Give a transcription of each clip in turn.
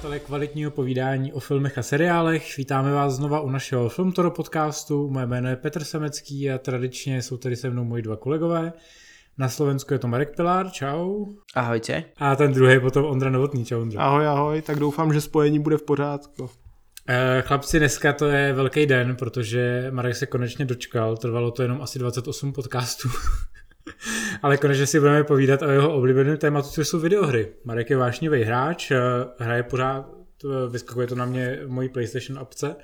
přátelé kvalitního povídání o filmech a seriálech. Vítáme vás znova u našeho Filmtoro podcastu. Moje jméno je Petr Semecký a tradičně jsou tady se mnou moji dva kolegové. Na Slovensku je to Marek Pilár, čau. Ahojte. A ten druhý potom Ondra Novotný, čau Ondra. Ahoj, ahoj, tak doufám, že spojení bude v pořádku. Eh, chlapci, dneska to je velký den, protože Marek se konečně dočkal, trvalo to jenom asi 28 podcastů. Ale konečně si budeme povídat o jeho oblíbeném tématu, což jsou videohry. Marek je vášnivý hráč, eh, hraje pořád, vyskakuje to na mě mojí PlayStation apce.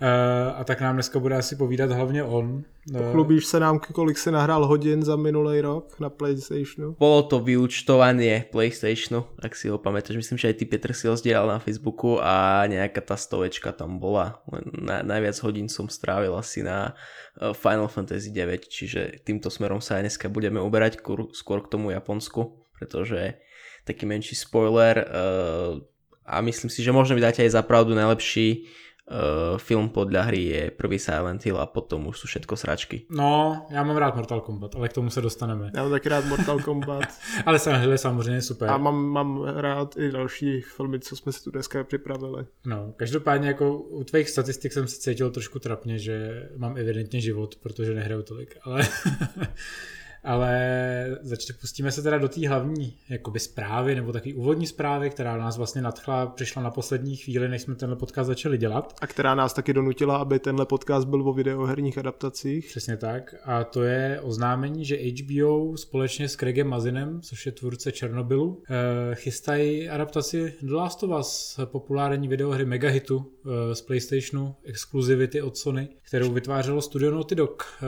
Uh, a tak nám dneska bude asi povídat hlavně on. Uh, Pochlubíš se nám, kolik si nahrál hodin za minulý rok na PlayStationu? Bolo to vyučtovanie PlayStationu, ak si ho pamätáš. Myslím, že aj ty Petr si ho zdieľal na Facebooku a nejaká tá stovečka tam bola. Na, najviac hodín som strávil asi na eh, Final Fantasy 9, čiže týmto smerom sa aj dneska budeme uberať skôr k tomu Japonsku, pretože taký menší spoiler uh, a myslím si, že možno mi dáte aj za pravdu najlepší uh, film podľa hry je prvý Silent Hill a potom už sú všetko sračky. No, já mám rád Mortal Kombat, ale k tomu se dostaneme. Já mám taky rád Mortal Kombat. ale Silent Hill je samozřejmě super. A mám, mám rád i další filmy, co jsme si tu dneska připravili. No, každopádně jako u tvých statistik jsem se cítil trošku trapně, že mám evidentně život, protože nehraju tolik, ale ale začne, pustíme se teda do té hlavní jakoby zprávy, nebo takové úvodní zprávy, která nás vlastně nadchla, přišla na poslední chvíli, než jsme tenhle podcast začali dělat. A která nás taky donutila, aby tenhle podcast byl o videoherních adaptacích. Přesně tak. A to je oznámení, že HBO společně s Craigem Mazinem, což je tvůrce Černobylu, eh, chystají adaptaci The Last of Us, populární videohry megahitu z PlayStationu, exkluzivity od Sony, kterou vytvářelo studio Naughty Dog, eh,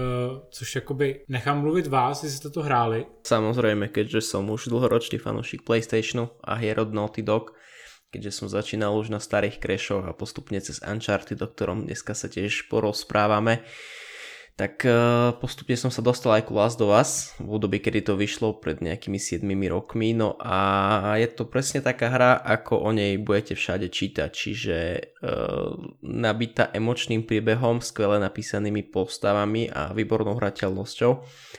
což jakoby nechám mluvit vás, si ste to hráli? Samozrejme, keďže som už dlhoročný fanúšik PlayStationu a hier od Naughty Dog, keďže som začínal už na starých Crashoch a postupne cez Uncharted, o ktorom dneska sa tiež porozprávame, tak eh, postupne som sa dostal aj ku Last of Us v období, kedy to vyšlo pred nejakými 7 rokmi, no a je to presne taká hra, ako o nej budete všade čítať, čiže uh, nabitá emočným príbehom, skvele napísanými postavami a výbornou hrateľnosťou.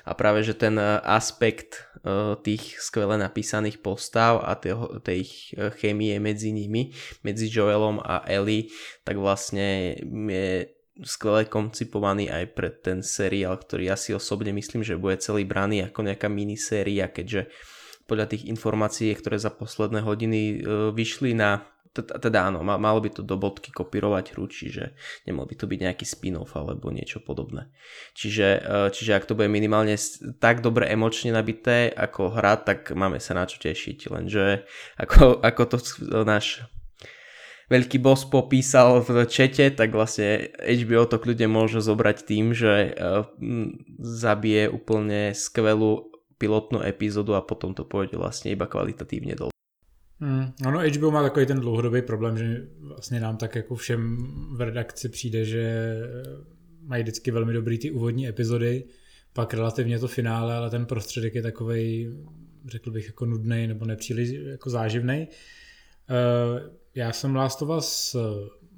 A práve, že ten eh, aspekt uh, tých skvele napísaných postav a tej chémie medzi nimi, medzi Joelom a Ellie, tak vlastne je skvele koncipovaný aj pre ten seriál, ktorý ja si osobne myslím, že bude celý braný ako nejaká miniséria, keďže podľa tých informácií, ktoré za posledné hodiny e, vyšli na teda áno, malo by to do bodky kopírovať hru, čiže nemal by to byť nejaký spin-off alebo niečo podobné. Čiže, e, čiže ak to bude minimálne tak dobre emočne nabité ako hra, tak máme sa na čo tešiť, lenže ako, ako to náš veľký boss popísal v čete, tak vlastne HBO to kľudne môže zobrať tým, že uh, zabije úplne skvelú pilotnú epizódu a potom to pôjde vlastne iba kvalitatívne dole. Hmm, ono HBO má takový ten dlouhodobý problém, že vlastně nám tak jako všem v redakci přijde, že mají vždycky velmi dobrý ty úvodní epizody, pak relativně to finále, ale ten prostředek je takový, řekl bych, jako nudný nebo nepříliš jako záživný. Uh, já jsem Last of Us eh,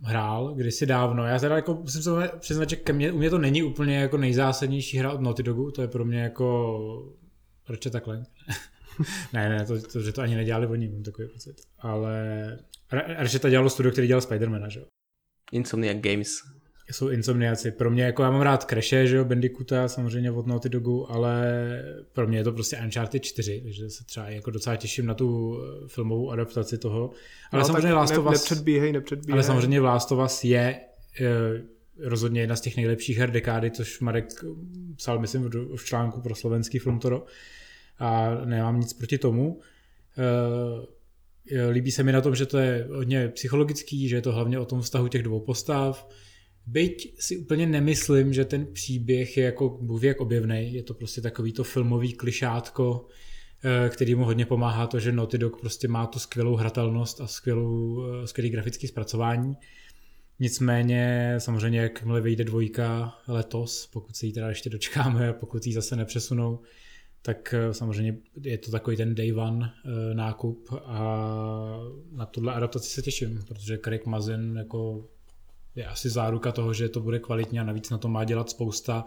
hrál kdysi dávno. Já teda jako musím se přiznat, že ke mně, u mě to není úplně jako nejzásadnější hra od Naughty Dogu, to je pro mě jako Ratchet Clank. ne, ne, to, to, že to ani nedělali oni, mám takový pocit. Ale Ratchet dělalo studio, který dělal Spidermana, že jo? Insomniac Games jsou insomniaci. Pro mě, jako já mám rád Crashe, že jo, Bandicoota, samozřejmě od Naughty Dogu, ale pro mě je to prostě Uncharted 4, takže se třeba jako docela těším na tu eh, filmovou adaptaci toho. Ale no, samozřejmě Last of Us, nepředbíhej, nepředbíhej. Ale samozřejmě Last of Us je je rozhodně jedna z těch nejlepších her dekády, což Marek psal, myslím, v, v článku pro slovenský Filmtoro a nemám nic proti tomu. Eh, líbí se mi na tom, že to je hodně psychologický, že je to hlavně o tom vztahu těch dvou postav, Byť si úplně nemyslím, že ten příběh je jako bůh jak objevný, je to prostě takový to filmový klišátko, eh, který mu hodně pomáhá to, že Naughty Dog prostě má tu skvělou hratelnost a skvělou, eh, skvělý grafický zpracování. Nicméně samozřejmě jakmile vyjde dvojka letos, pokud se jí teda ještě dočkáme a pokud ji zase nepřesunou, tak eh, samozřejmě je to takový ten day one nákup a na tuhle adaptaci se těším, protože Craig Mazin jako je asi záruka toho, že to bude kvalitně a navíc na to má dělat spousta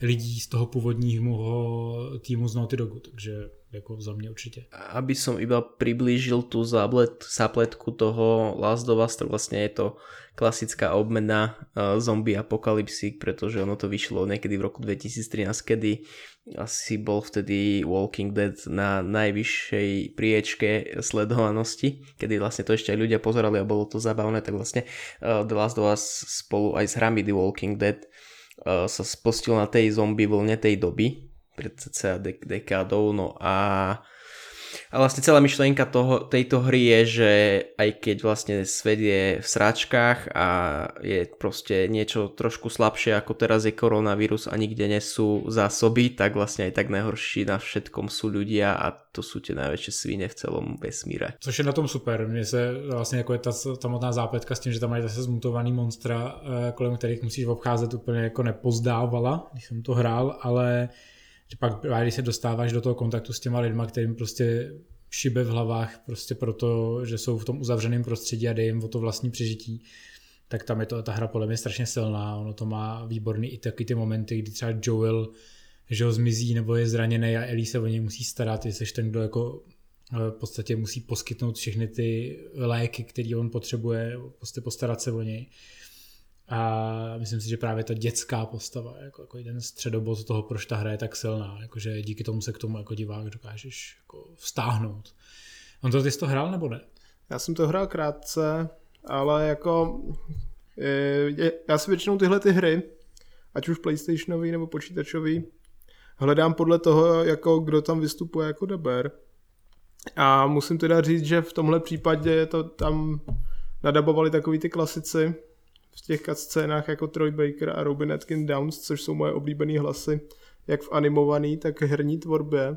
lidí z toho původního týmu z Naughty Dogu, takže jako za mě určitě. Aby som iba priblížil tú záplet, zápletku toho Last of Us, tak vlastne je to klasická obmena uh, zombie apokalypsy, pretože ono to vyšlo niekedy v roku 2013, kedy asi bol vtedy Walking Dead na najvyššej priečke sledovanosti, kedy vlastne to ešte aj ľudia pozerali a bolo to zabavné, tak vlastne uh, The Last of Us spolu aj s hrami The Walking Dead uh, sa spustil na tej zombie vlne tej doby, pred cca dek- dekádou, no a a vlastne celá myšlienka toho, tejto hry je, že aj keď vlastne svet je v sračkách a je proste niečo trošku slabšie ako teraz je koronavírus a nikde nesú zásoby, tak vlastne aj tak najhorší na všetkom sú ľudia a to sú tie najväčšie svine v celom vesmíre. Což je na tom super. Mně se vlastně jako je ta samotná zápletka s tím, že tam mají zase zmutovaný monstra, eh, kolem kterých musíš obcházet úplně jako nepozdávala, když jsem to hrál, ale že pak když se dostáváš do toho kontaktu s těma lidma, kterým prostě šibe v hlavách prostě proto, že jsou v tom uzavřeném prostředí a dej jim o to vlastní přežití, tak tam je to, ta hra podle mě strašně silná, ono to má výborný i taky ty momenty, kdy třeba Joel že ho zmizí nebo je zraněný a Ellie se o něj musí starat, ty seš ten, kdo jako eh, v podstatě musí poskytnout všechny ty léky, které on potřebuje, prostě postarat se o něj. A myslím si, že právě ta dětská postava, jako, jako jeden středobod toho, proč ta hra je tak silná, jakože díky tomu se k tomu jako divák dokážeš jako vstáhnout. On to ty jsi to hrál nebo ne? Já jsem to hrál krátce, ale jako je, já si většinou tyhle ty hry, ať už PlayStationový nebo počítačový, hledám podle toho, jako kdo tam vystupuje jako deber. A musím teda říct, že v tomhle případě to tam nadabovali takový ty klasici, v těch scénách jako Troy Baker a Robin Atkin Downs, což jsou moje oblíbené hlasy, jak v animovaný, tak herní tvorbě.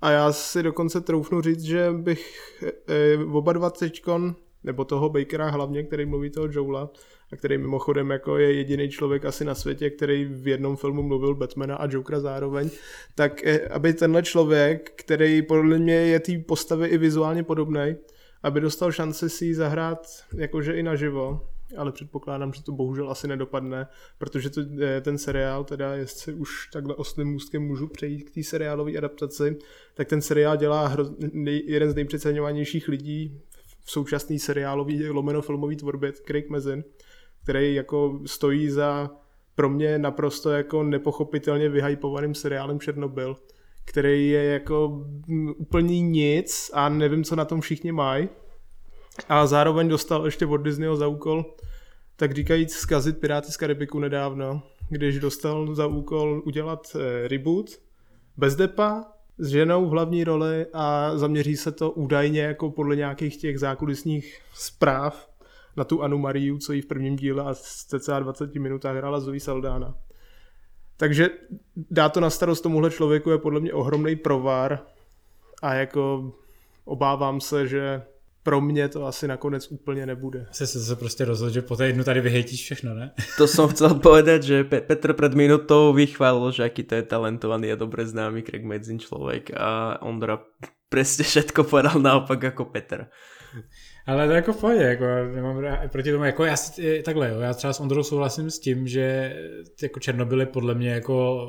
A já si dokonce troufnu říct, že bych e, e, oba dva teďkon, nebo toho Bakera hlavně, který mluví toho Joela, a který mimochodem jako je jediný člověk asi na světě, který v jednom filmu mluvil Batmana a Jokera zároveň, tak e, aby tenhle člověk, který podle mě je té postavy i vizuálně podobný, aby dostal šanci si ji zahrát jakože i naživo, ale předpokládám, že to bohužel asi nedopadne, protože to, eh, ten seriál, teda jestli už takhle oslým můstkem můžu přejít k té seriálové adaptaci, tak ten seriál dělá hro, nej, jeden z nejpřeceňovanějších lidí v současné seriálové lomeno filmové tvorbě, Craig Mazin, který jako stojí za pro mě naprosto jako nepochopitelně vyhypovaným seriálem Černobyl, který je jako úplně nic a nevím, co na tom všichni mají a zároveň dostal ještě od Disneyho za úkol, tak říkajíc, zkazit Piráty z Karibiku nedávno, když dostal za úkol udělat eh, reboot bez depa, s ženou v hlavní roli a zaměří se to údajně jako podle nějakých těch zákulisních zpráv na tu Anu Mariu, co jí v prvním díle a cca 20 minutách hrála Zoe Saldana. Takže dá to na starost tomuhle člověku je podle mě ohromný provar a jako obávám se, že pro mě to asi nakonec úplně nebude. Asi se se prostě rozhodl, že po týdnu tady vyhejtíš všechno, ne? To som chcel povedať, že Petr pred minutou vychválil, že aký to je talentovaný a dobre známy Craig Medzin člověk a Ondra presne všetko povedal naopak jako Petr. Ale to jako v pohodě, jako nemám proti tomu, jako já si, takhle, jo, já třeba s Ondrou souhlasím s tím, že jako Černobyl je podle mě jako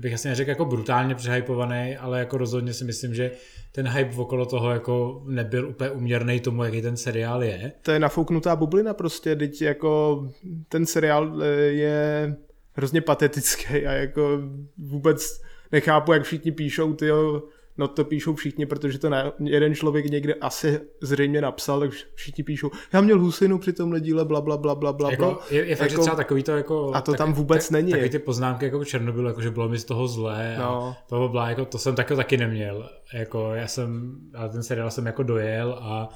bych asi neřekl jako brutálně přehypovaný, ale jako rozhodně si myslím, že ten hype okolo toho jako nebyl úplně uměrný tomu, jaký ten seriál je. To je nafouknutá bublina prostě, teď jako ten seriál eh, je hrozně patetický a jako vůbec nechápu, jak všichni píšou ty no to píšou všichni, protože to ne, jeden člověk někde asi zřejmě napsal, tak všichni píšou, já měl husinu při tomhle díle, bla, bla, bla, bla, bla. Jako, je, je fakt, jako, že třeba takový to jako... A to tak, tam vůbec tak, není. Takový ty poznámky jako Černobyl, jako že bylo mi z toho zlé no. a bla, bla, jako to jsem taky, taky neměl. Jako já jsem, ale ten seriál jsem jako dojel a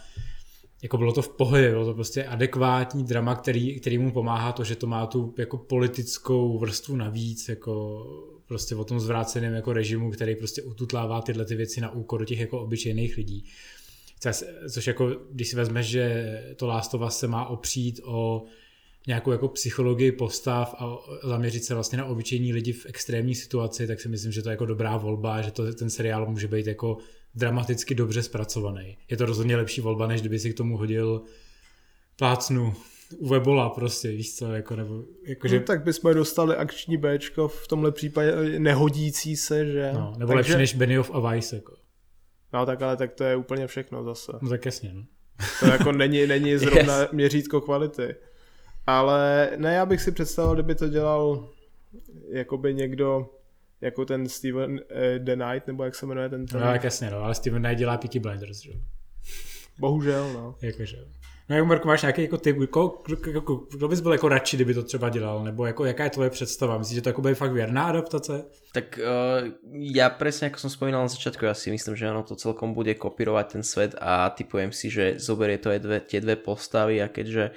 jako bylo to v pohodě, bylo to prostě adekvátní drama, který, který mu pomáhá to, že to má tu jako politickou vrstvu navíc, jako prostě o tom zvráceném jako režimu, který prostě ututlává tyhle ty věci na úkor těch jako obyčejných lidí. Což jako, když si vezmeš, že to Us se má opřít o nějakou jako psychologii postav a zaměřit se vlastně na obyčejní lidi v extrémní situaci, tak si myslím, že to je jako dobrá volba, že to, ten seriál může být jako dramaticky dobře zpracovaný. Je to rozhodně lepší volba, než kdyby si k tomu hodil plácnu Webola prostě, víš co, jako, nebo, jako že... No, tak bychom dostali akční Bčko, v tomhle případě nehodící se, že? No, nebo Takže... lepší než Benioff a Weiss, jako. No tak ale tak to je úplně všechno zase. No tak jasně, no. To jako není, není zrovna yes. měřítko kvality. Ale ne, já bych si představil, kdyby to dělal jakoby někdo jako ten Steven uh, The Knight, nebo jak se jmenuje ten No tak jasně, no, ale Steven Knight dělá Peaky Blinders, že? Bohužel, no. Jakože. No jak Marko, máš nějaký jako typ, jako, jako, kdo bys byl jako radši, kdyby to třeba dělal, nebo jako jaká je tvoje představa? Myslíš, že to jako bude fakt věrná adaptace? Tak uh, já přesně, jako jsem spomínal na začátku, já si myslím, že ono to celkom bude kopírovat ten svět a typujem si, že zoberie to aj dve, tie dve postavy a keďže uh,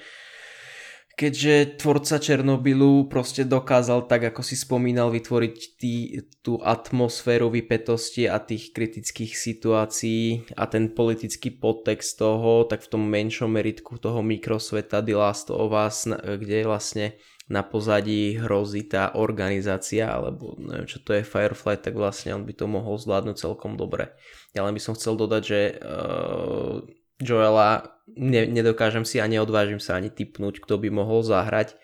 keďže tvorca Černobylu prostě dokázal, tak ako si spomínal, vytvoriť tý, tú atmosféru vypetosti a tých kritických situácií a ten politický podtext toho, tak v tom menšom meritku toho mikrosveta The Last of Us, kde vlastne na pozadí hrozí tá organizácia, alebo neviem čo to je Firefly, tak vlastne on by to mohol zvládnuť celkom dobre. Ja len by som chcel dodať, že uh, Joela ne, nedokážem si a neodvážim sa ani typnúť, kto by mohol zahrať,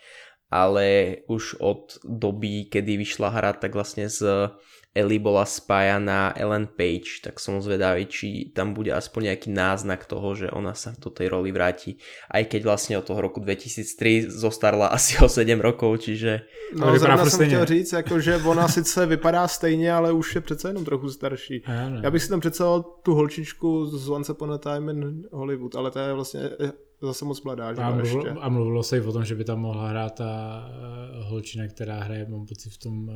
ale už od doby, kedy vyšla hra, tak vlastne z Ellie bola spájaná Ellen Page, tak som zvedavý, či tam bude aspoň nejaký náznak toho, že ona sa do tej roli vráti. Aj keď vlastne od toho roku 2003 zostarla asi o 7 rokov, čiže... No zrovna jsem chtěl říct, jako, že ona sice vypadá stejně, ale už je přece jenom trochu starší. Já, Já bych si tam představil tu holčičku z Once Upon a Time in Hollywood, ale to je vlastně zase moc mladá. Že a, mluvilo, ještě. a mluvilo se i o tom, že by tam mohla hrát ta eh, holčina, která hraje, mám pocit, v tom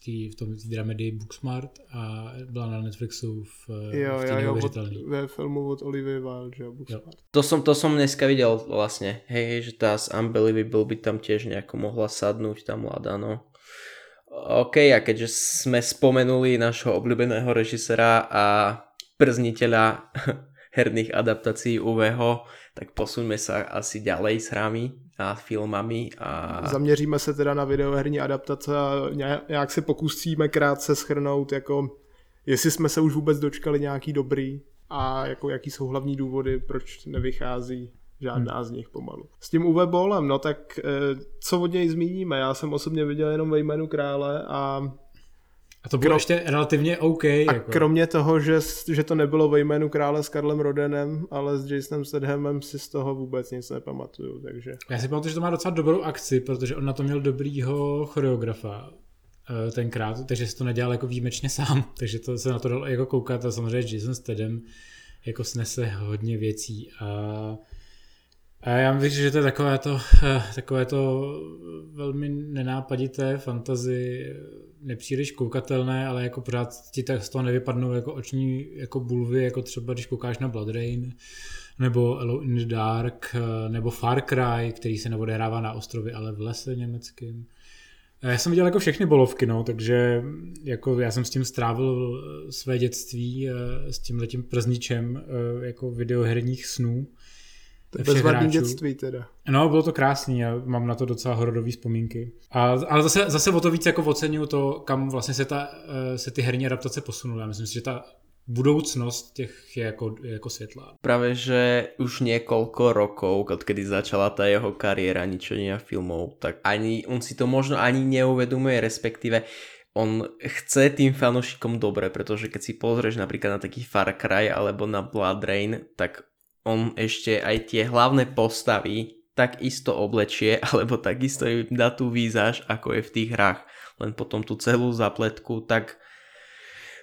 tý, v tom tý dramedii Booksmart a byla na Netflixu v, jo, v jo, jo, od, ve filmu od Olivia Wilde, že Booksmart. Jo. To som, to som dneska videl vlastne, hej, hej, že tá z Unbelievable by tam tiež nejako mohla sadnúť, tá mladá, no. OK, a keďže sme spomenuli našho obľúbeného režisera a przniteľa herných adaptácií UVho, tak posuňme sa asi ďalej s hrami filmami. A... Zaměříme se teda na videoherní adaptace a nějak se pokusíme krátce schrnout, jako jestli jsme se už vůbec dočkali nějaký dobrý a jako jaký jsou hlavní důvody, proč nevychází žádná hmm. z nich pomalu. S tím Uwe Bollem, no tak eh, co od něj zmíníme? Já jsem osobně viděl jenom ve jménu krále a a to bylo Krom... ještě relativně OK. A jako. kromě toho, že, že to nebylo ve jménu krále s Karlem Rodenem, ale s Jasonem Stedhamem si z toho vůbec nic nepamatuju, takže... Já si pamatuju, že to má docela dobrou akci, protože on na to měl dobrýho choreografa eh, tenkrát, takže si to nedělal jako výjimečně sám, takže to se na to dalo jako koukat a samozřejmě Jason Stedham jako snese hodně věcí a a já myslím, že to je takové to, eh, takové to velmi nenápadité fantazy nepříliš koukatelné, ale jako pořád ti tak z toho nevypadnou jako oční jako bulvy, jako třeba když koukáš na Blood Rain, nebo Hello in the Dark, eh, nebo Far Cry, který se neodehrává na ostrově, ale v lese německým. Já jsem viděl jako všechny bolovky, no, takže jako já jsem s tím strávil eh, své dětství, eh, s tím letím przničem jako videoherních snů. To je bezvadný dětství teda. No, bylo to krásný a mám na to docela horodové vzpomínky. A, ale zase, zase o to víc jako oceňuju to, kam vlastně se, ta, eh, se ty herní adaptace posunuly. Já myslím si, že ta budoucnost těch je jako, je jako světlá. Právě, že už několik rokov, odkedy začala ta jeho kariéra ničenia filmov, tak ani on si to možno ani neuvedomuje, respektíve on chce tým fanúšikom dobre, pretože keď si pozrieš napríklad na taký Far Cry alebo na Blood Rain, tak on ešte aj tie hlavné postavy takisto oblečie, alebo takisto im dá tú výzaž, ako je v tých hrách. Len potom tú celú zapletku tak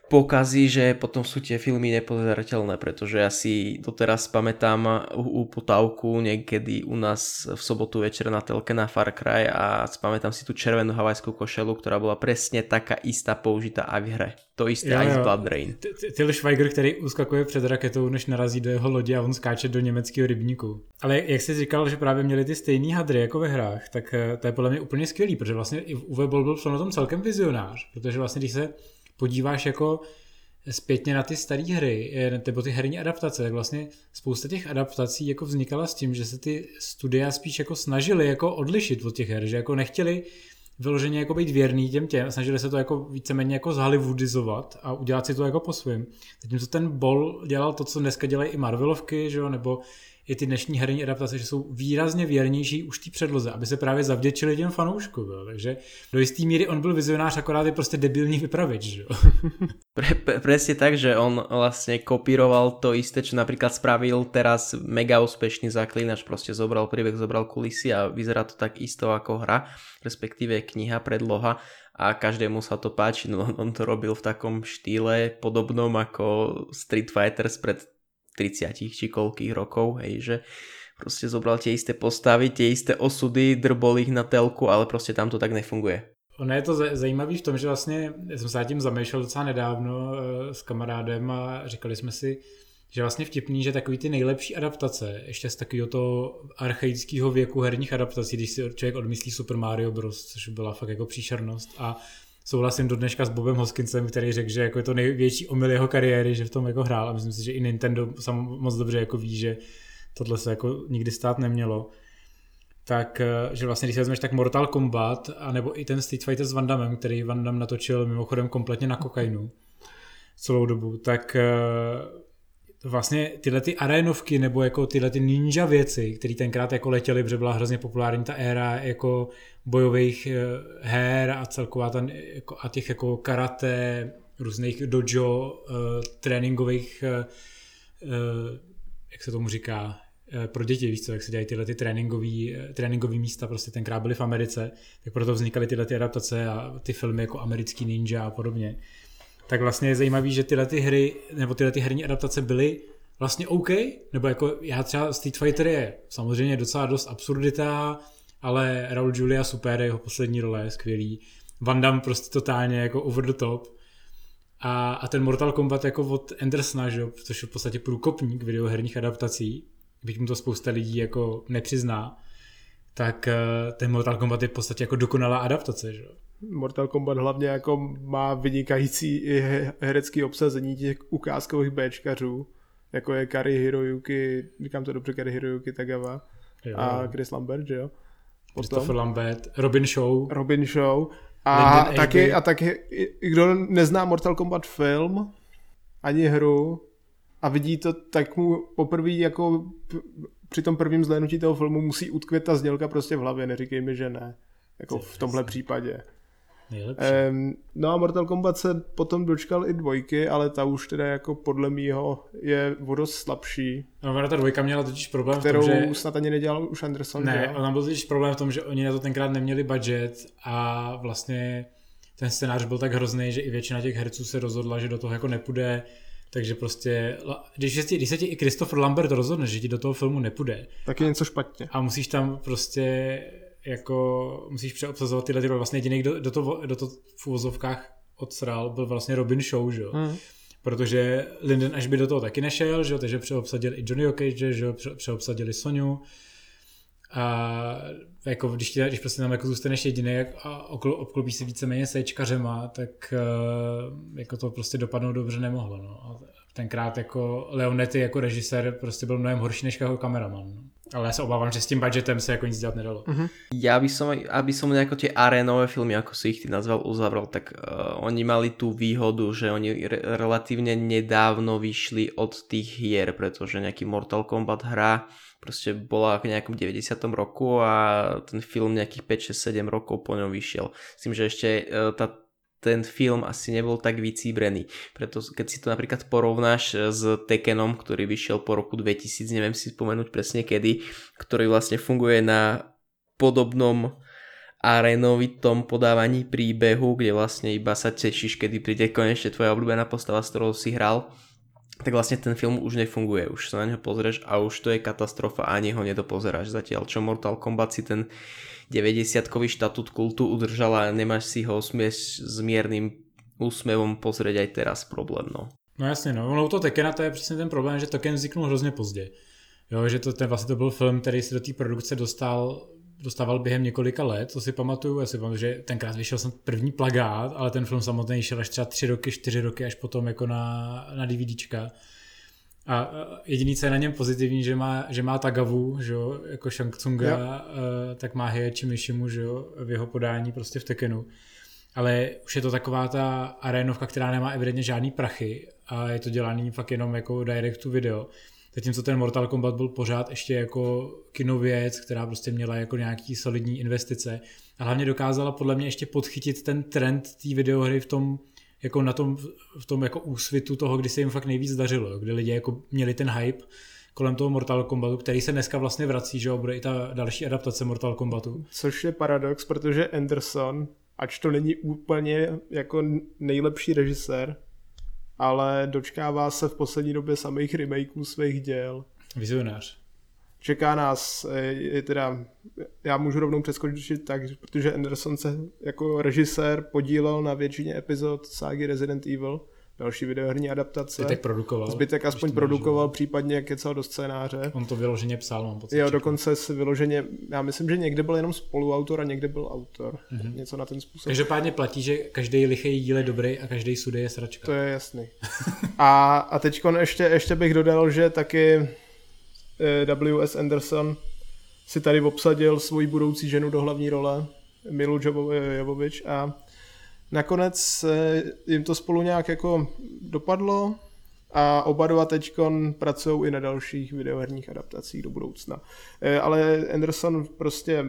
pokazí, že potom sú tie filmy nepozerateľné, pretože ja si doteraz pamätám uputávku niekedy u nás v sobotu večer na telke na Far Cry a spamätám si tú červenú havajskú košelu, ktorá bola presne taká istá použitá aj v hre. To isté jo, aj z Blood Rain. Till Schweiger, který uskakuje před raketou, než narazí do jeho lodi a on skáče do německého rybníku. Ale jak jsi říkal, že právě měli ty stejné hadry jako ve hrách, tak eh, to je podle mě úplně skvělý, protože vlastně i Uwe Boll byl v tom celkem vizionář, protože vlastně když se podíváš jako zpětně na ty staré hry, eh, nebo ty herní adaptace, tak vlastně spousta těch adaptací jako vznikala s tím, že se ty studia spíš jako snažili jako odlišit od těch her, že jako nechtěli vyloženě jako být věrný těm těm, snažili se to jako víceméně jako zhollywoodizovat a udělat si to jako po svém. Zatímco ten Ball dělal to, co dneska dělají i Marvelovky, že jo, nebo i ty dnešní herní adaptace, že jsou výrazně věrnější už té předloze, aby se právě zavděčili těm fanouškům. Jo. Takže do jisté míry on byl vizionář, akorát je prostě debilní vypravič. Že? Pre, pre, presne tak, že on vlastne kopíroval to isté, čo napríklad spravil teraz mega úspešný zaklínač, proste zobral príbeh, zobral kulisy a vyzerá to tak isto ako hra, respektíve kniha, predloha a každému sa to páči, no on to robil v takom štýle podobnom ako Street Fighters pred 30 či koľkých rokov, hej, že proste zobral tie isté postavy, tie isté osudy, drbol ich na telku, ale proste tam to tak nefunguje. Ono je to zajímavé v tom, že vlastně jsem se tím zamýšlel docela nedávno eh, s kamarádem a říkali jsme si, že vlastně vtipný, že takový ty nejlepší adaptace, ještě z takového toho archaického věku herních adaptací, když si člověk odmyslí Super Mario Bros., což byla fakt jako příšernost a souhlasím do dneška s Bobem Hoskincem, který řekl, že jako je to největší omyl jeho kariéry, že v tom jako hrál. A myslím si, že i Nintendo sam moc dobře jako ví, že tohle se jako nikdy stát nemělo. Tak eh, že vlastně když si vezmeš tak Mortal Kombat, anebo i ten Street Fighter s Van Damme, který Van Damme natočil mimochodem kompletně na kokainu celou dobu, tak eh, vlastně tyhle ty arénovky nebo jako tyhle ty ninja věci, které tenkrát jako letěly, protože byla hrozně populární ta éra jako bojových eh, her a celková ta, jako, a těch jako karate, různých dojo, tréninkových, jak se tomu říká, Eh, pro děti, víš co, jak se dělají tyhle ty tréninkový, eh, tréninkový místa, prostě tenkrát byly v Americe, tak proto vznikaly tyhle ty adaptace a ty filmy jako Americký ninja a podobně. Tak vlastně je zajímavý, že tyhle ty hry, nebo tyhle ty herní adaptace byly vlastně OK, nebo jako já třeba Street Fighter je samozřejmě docela dost absurdita, ale Raul Julia super, jeho poslední role je skvělý. Van Damme prostě totálně jako over the top. A, a ten Mortal Kombat jako od Andersona, že, což je v podstatě průkopník videoherních adaptací, byť mu to spousta lidí jako nepřizná, tak eh, ten Mortal Kombat je v podstatě jako dokonalá adaptace, že? Mortal Kombat hlavně jako má vynikající i herecký obsazení těch ukázkových Bčkařů, jako je Kari Hiroyuki, říkám to dobře, Kari Hiroyuki Tagawa jo. a Chris Lambert, že jo? Christopher Lambert, Robin Show. Robin Show. A taky, a taky, kdo nezná Mortal Kombat film, ani hru, a vidí to, tak mu poprvé jako při tom prvním zhlédnutí toho filmu musí utkvět ta znělka prostě v hlavě, neříkej mi, že ne. Jako v tomhle případě. Um, no a Mortal Kombat se potom dočkal i dvojky, ale ta už teda jako podle mýho je o dost slabší. No, ta dvojka měla totiž problém kterou v tom, že... snad ani nedělal už Anderson. Ne, ona byl totiž problém v tom, že oni na to tenkrát neměli budget a vlastně ten scénář byl tak hrozný, že i většina těch herců se rozhodla, že do toho jako nepůjde takže prostě, když, když se ti i Christopher Lambert rozhodne, že ti do toho filmu nepůjde. Tak je něco špatně. A musíš tam prostě jako, musíš přeobsazovat tyhle ty Vlastně jediný, kdo do toho, do toho v uvozovkách odsral, byl vlastně Robin Show, že jo. Hmm. Protože Linden až by do toho taky nešel, že jo, takže přeobsadili i Johnny Cage, že jo, přeobsadili Soniu. A jako když, tě, když prostě tam jako zůstaneš jediný a obklopíš si víceméně sečkařema, tak uh, jako to prostě dopadnout dobře nemohlo. No. A tenkrát jako Leonetti jako režisér prostě byl mnohem horší než jako kameraman. No. Ale já se obávám, že s tím budgetem se jako nic dělat nedalo. Uh-huh. Ja by som, aby som nejako tie arénové filmy, ako si ich ty nazval, uzavral, tak uh, oni mali tú výhodu, že oni re- relatívne nedávno vyšli od tých hier, pretože nejaký Mortal Kombat hra proste bola v nejakom 90. roku a ten film nejakých 5, 6, 7 rokov po ňom vyšiel. S tým, že ešte e, tá, ten film asi nebol tak vycíbrený. Preto keď si to napríklad porovnáš s Tekkenom, ktorý vyšiel po roku 2000, neviem si spomenúť presne kedy, ktorý vlastne funguje na podobnom arénovitom podávaní príbehu, kde vlastne iba sa tešíš, kedy príde konečne tvoja obľúbená postava, s ktorou si hral tak vlastne ten film už nefunguje, už sa na neho pozrieš a už to je katastrofa, ani ho nedopozeráš zatiaľ, čo Mortal Kombat si ten 90-kový štatút kultu udržal a nemáš si ho smieš s miernym úsměvom pozrieť aj teraz problém, no. No jasně, no, ono to Tekena to je přesně ten problém, že Tekken vzniknul hrozně pozdě. Jo, že to ten, vlastně to byl film, který si do té produkce dostal dostával během několika let, to si pamatuju, já si pamatuju, že tenkrát vyšel jsem první plagát, ale ten film samotný šel až třeba tři roky, čtyři roky, až potom jako na, na DVDčka. A jediný, co je na něm pozitivní, že má, že má Tagavu, že jo, jako Shang Tsunga, jo. Eh, tak má Heihachi Mishimu, že jo, v jeho podání prostě v Tekenu. Ale už je to taková ta arénovka, která nemá evidentně žádný prachy a je to dělaný fakt jenom jako direct to video Zatímco ten Mortal Kombat byl pořád ještě jako kinověc, která prostě měla jako nějaký solidní investice a hlavně dokázala podle mě ještě podchytit ten trend té videohry v tom, jako na tom, v tom jako úsvitu toho, kdy se jim fakt nejvíc dařilo, kdy lidi jako měli ten hype kolem toho Mortal Kombatu, který se dneska vlastně vrací, že jo, bude i ta další adaptace Mortal Kombatu. Což je paradox, protože Anderson, ač to není úplně jako nejlepší režisér, ale dočkává se v poslední době samých remakeů svých děl. Vizionář. Čeká nás, eh, je teda, já můžu rovnou přeskočit tak, protože Anderson se jako režisér podílel na většině epizod ságy Resident Evil, další videoherní adaptace. Zbytek produkoval. Zbytek aspoň produkoval, případně kecal do scénáře. On to vyloženě psal, mám pocit. Jo, dokonce si vyloženě, já myslím, že někde byl jenom spoluautor a někde byl autor. Mm-hmm. Něco na ten způsob. Každopádně platí, že každý lichý díl je dobrý a každý sudy je sračka. To je jasný. a, a teď ještě, ještě bych dodal, že taky eh, W.S. Anderson si tady obsadil svoji budoucí ženu do hlavní role, Milu Jovovič a Nakonec jim to spolu nějak jako dopadlo a oba dva teď pracují i na dalších videoherních adaptacích do budoucna. Eh, ale Anderson prostě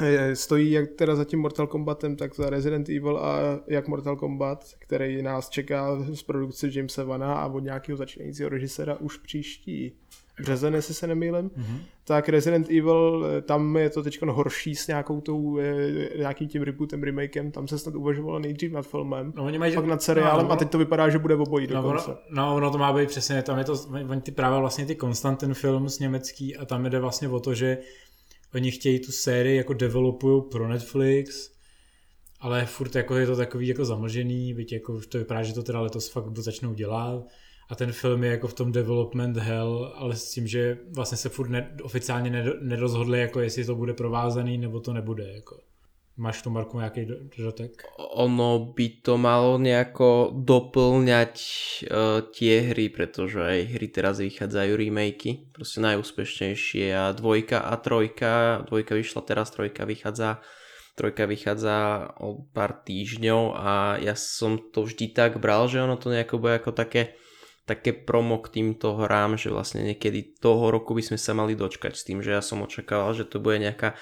eh, stojí jak teda za tím Mortal Kombatem, tak za Resident Evil a jak Mortal Kombat, který nás čeká z produkce Jamesa Vana a od nějakého začínajícího režiséra už příští březen, jestli se nemýlím, mm-hmm. tak Resident Evil, eh, tam je to teď horší s nějakou tou, eh, nějakým tím rebootem, remakem, tam se snad uvažovalo nejdřív nad filmem, no, oni mají, pak nad seriálem no, a teď to vypadá, že bude obojí no, dokonce. Ono, no, ono to má být přesně, tam je to, oni ty právě vlastně ty Konstantin film z německý a tam jde vlastně o to, že oni chtějí tu sérii jako developují pro Netflix, ale furt jako je to takový jako zamlžený, byť jako to vypadá, že to teda letos fakt začnou dělat a ten film je jako v tom development hell, ale s tím, že vlastně se furt ne, oficiálně nerozhodli, jako jestli to bude provázaný, nebo to nebude. Jako. Máš tu Marku nějaký dodatek? Ono by to malo nejako doplňať uh, tie hry, pretože aj hry teraz vychádzajú remakey, proste najúspešnejšie a dvojka a trojka, dvojka vyšla teraz, trojka vychádza trojka vychádza o pár týždňov a ja som to vždy tak bral, že ono to nejako bude ako také také promo k týmto hrám, že vlastne niekedy toho roku by sme sa mali dočkať s tým, že ja som očakával, že to bude nejaká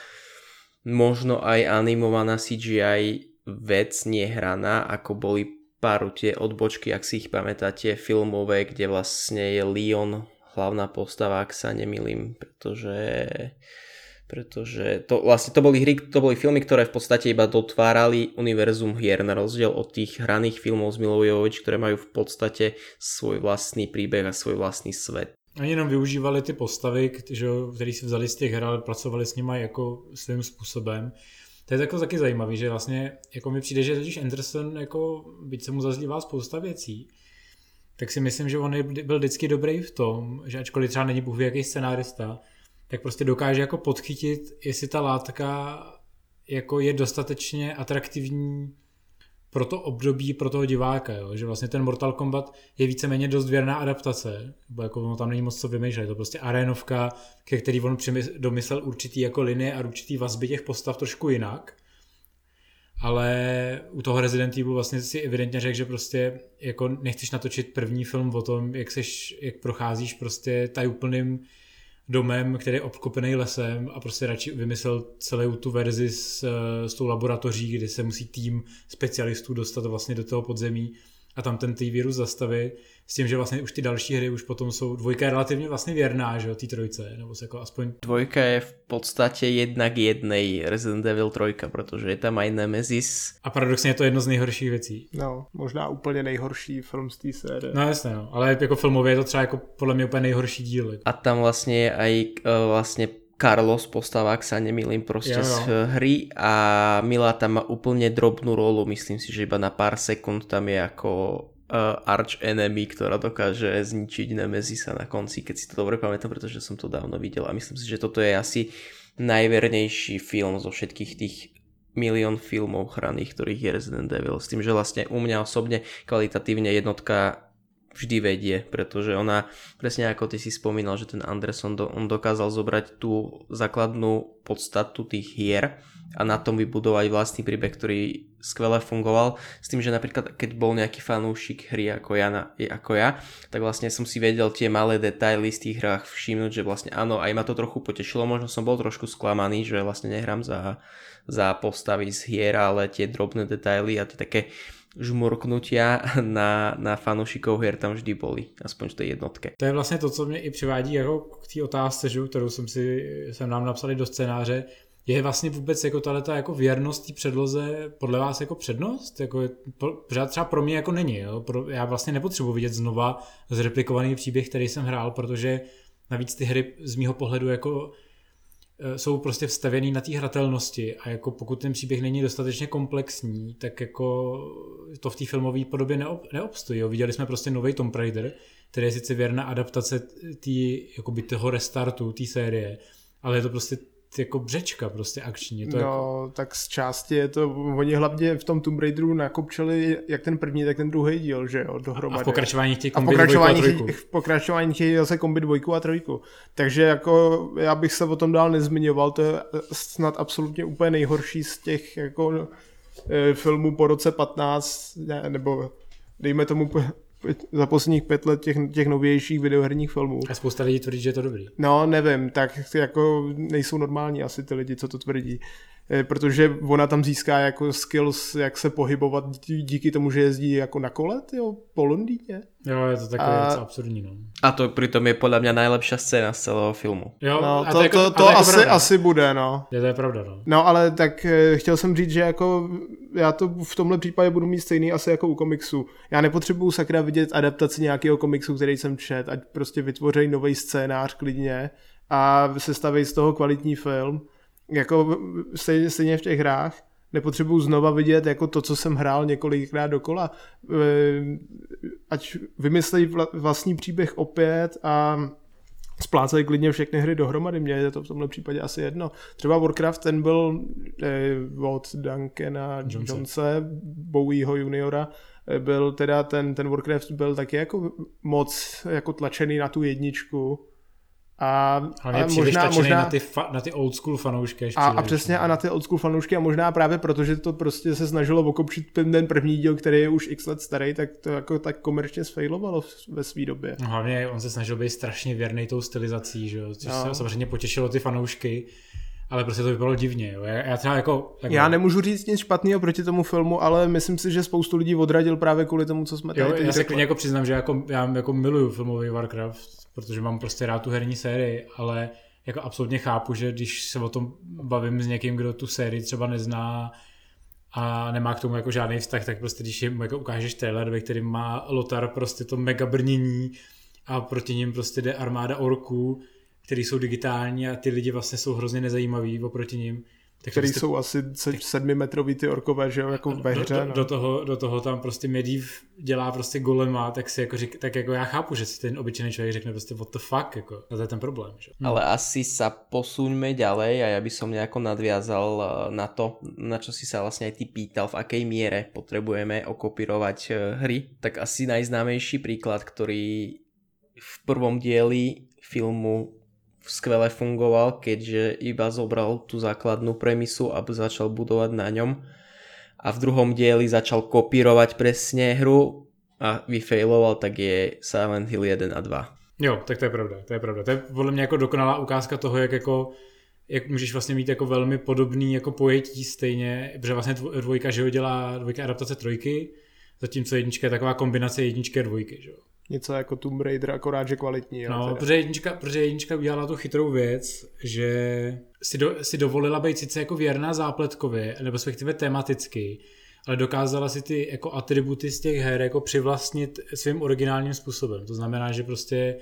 možno aj animovaná CGI vec nehraná, ako boli pár tie odbočky, ak si ich pamätáte, filmové, kde vlastne je Leon hlavná postava, ak sa nemilím, pretože pretože to, vlastne to boli hry, to boli filmy, ktoré v podstate iba dotvárali univerzum hier na rozdiel od tých hraných filmov z Milovojovič, ktoré majú v podstate svoj vlastný príbeh a svoj vlastný svet. Oni jenom využívali ty postavy, které si vzali z těch her, ale pracovali s nimi jako svým způsobem. To je jako taky zajímavý, že vlastně jako mi přijde, že totiž Anderson, jako, byť se mu zazdívá spousta věcí, tak si myslím, že on byl vždycky dobrý v tom, že ačkoliv třeba není bůh jaký scenárista, tak prostě dokáže jako podchytit, jestli ta látka jako je dostatečně atraktivní pro to období, pro toho diváka, jo? že vlastně ten Mortal Kombat je víceméně dost věrná adaptace, bo jako ono tam není moc co vymýšlet, je to prostě arénovka, ke který on domyslel určitý jako linie a určitý vazby těch postav trošku jinak, ale u toho Resident Evil vlastně si evidentně řekl, že prostě jako nechceš natočit první film o tom, jak, seš, jak procházíš prostě úplným domem, který je obklopený lesem a prostě radši vymyslel celou tu verzi s, s tou laboratoří, kdy se musí tým specialistů dostat vlastně do toho podzemí a tam ten tý virus zastavit s tím, že vlastně už ty další hry už potom jsou, dvojka je relativně vlastně věrná, že jo, té trojce, nebo se jako aspoň... Dvojka je v podstatě jedna k jednej Resident Evil trojka, protože je tam aj Nemesis. A paradoxně je to jedno z nejhorších věcí. No, možná úplně nejhorší film z té série. No jasně, no, ale jako filmově je to třeba jako podle mě úplně nejhorší díl. Jako. A tam vlastně je aj uh, vlastně Carlos postava, ak sa nemýlim proste jo, jo. z hry a Mila tam má úplne drobnú rolu, myslím si, že iba na pár sekúnd tam je ako arch enemy, ktorá dokáže zničiť Nemezisa na konci, keď si to dobre pamätám, pretože som to dávno videl a myslím si, že toto je asi najvernejší film zo všetkých tých milión filmov hraných, ktorých je Resident Evil. S tým, že vlastne u mňa osobne kvalitatívne jednotka vždy vedie, pretože ona, presne ako ty si spomínal, že ten Anderson, do, on dokázal zobrať tú základnú podstatu tých hier a na tom vybudovať vlastný príbeh, ktorý skvele fungoval. S tým, že napríklad keď bol nejaký fanúšik hry ako ja, na, ako ja, tak vlastne som si vedel tie malé detaily z tých hrách všimnúť, že vlastne áno, aj ma to trochu potešilo, možno som bol trošku sklamaný, že vlastne nehrám za, za postavy z hier, ale tie drobné detaily a tie také žmurknutia na, na fanoušikov her tam vždy boli, aspoň v té jednotke. To je vlastně to, co mě i přivádí jako k té otázce, že, kterou jsem si jsem nám napsali do scénáře, je vlastně vůbec jako ta jako věrnost té předloze podle vás jako přednost? Jako je, třeba pro mě jako není. Jo? Pro, já vlastně nepotřebuji vidět znova zreplikovaný příběh, který jsem hrál, protože navíc ty hry z mýho pohledu jako Eh, jsou prostě vstavěný na té hratelnosti a jako pokud ten příběh není dostatečně komplexní, tak jako to v té filmové podobě neob, neobstojí. Jo. Viděli jsme prostě nový Tomb Raider, který je sice věrná adaptace tý, jakoby toho restartu té série, ale je to prostě jako břečka prostě akční. to no, jako... tak z části je to, oni hlavně v tom Tomb Raideru nakopčili jak ten první, tak ten druhý díl, že jo, dohromady. A v pokračování chtějí kombit pokračování, a v pokračování chtějí zase kombi dvojku a trojku. Takže jako já bych se o tom dál nezmiňoval, to je snad absolutně úplně nejhorší z těch jako e, filmů po roce 15, ne, nebo dejme tomu za posledních pět let těch, těch novějších videoherních filmů. A spousta lidí tvrdí, že je to dobrý. No, nevím, tak jako nejsou normální asi ty lidi, co to tvrdí. Eh, protože ona tam získá jako skills, jak se pohybovat díky tomu, že jezdí jako na kole, jo, po Londýně. Jo, je to takové a... absurdní, no. A to přitom je podle mě nejlepší scéna z celého filmu. Jo, no, to, to, jako, to, to jako asi, asi bude, no. Je to je pravda, no. No, ale tak eh, chtěl jsem říct, že jako já to v tomhle případě budu mít stejný asi jako u komiksu. Já nepotřebuju sakra vidět adaptaci nějakého komiksu, který jsem čet, ať prostě vytvoří nový scénář klidně a sestaví z toho kvalitní film jako stejně, stejně v těch hrách, nepotřebuju znova vidět jako to, co jsem hrál několikrát dokola. E, ať vymyslejí vlastní příběh opět a splácají klidně všechny hry dohromady, mě je to v tomhle případě asi jedno. Třeba Warcraft, ten byl eh, od Duncana Jonese, Jonese Bowieho juniora, eh, byl teda ten, ten Warcraft byl taky jako moc jako tlačený na tu jedničku, a, a možná, možná na ty, fa, na ty old school fanoušky. Ještě a, a přesně a na ty old school fanoušky a možná právě proto, že to prostě se snažilo okopčit ten první díl, který je už x let starý, tak to jako tak komerčně sfailovalo ve své době. No, hlavně on se snažil být strašně věrný tou stylizací, že jo? což no. se samozřejmě potěšilo ty fanoušky ale prostě to vypadalo divně. Jo. Já, já třeba jako... Tak já nemůžu říct nic špatného proti tomu filmu, ale myslím si, že spoustu lidí odradil právě kvůli tomu, co jsme tady jo, Já se klidně jako přiznám, že jako, já jako miluju filmový Warcraft, protože mám prostě rád tu herní sérii, ale jako absolutně chápu, že když se o tom bavím s někým, kdo tu sérii třeba nezná a nemá k tomu jako žádný vztah, tak prostě když jim jako ukážeš trailer, ve kterým má Lotar prostě to mega brnění a proti ním prostě jde armáda orků, který jsou digitální a ty lidi vlastně jsou hrozně nezajímaví oproti ním, tak který prostě, jsou asi sedmimetrový ty orkové, že jo, jako ve hře. Do, do, no. do, toho, do toho tam prostě Medivh dělá prostě golema, tak si jako řík, tak jako já chápu, že si ten obyčejný člověk řekne prostě what the fuck, jako, a to je ten problém. Že? Hm. Ale asi sa posuňme ďalej a ja by som nejako nadviazal eh, na to, na čo si sa vlastne aj ty pýtal, v akej miere potrebujeme okopírovať eh, hry, tak asi najznámejší príklad, ktorý v prvom dieli filmu skvele fungoval, keďže iba zobral tú základnú premisu a začal budovať na ňom a v druhom dieli začal kopírovať presne hru a vyfailoval, tak je Silent Hill 1 a 2. Jo, tak to je pravda, to je pravda. To je podle mě jako dokonalá ukázka toho, jak jako jak můžeš vlastně mít jako velmi podobný jako pojetí stejně, protože vlastně dvojka, že ho dělá dvojka adaptace trojky, zatímco jednička je taková kombinace jedničky a dvojky, že jo něco jako Tomb Raider, akorát, že kvalitní. No, protože jednička, protože jednička udělala tu chytrou věc, že si, do, si dovolila být sice jako věrná zápletkově, nebo respektive tematicky, ale dokázala si ty jako atributy z těch her jako přivlastnit svým originálním způsobem. To znamená, že prostě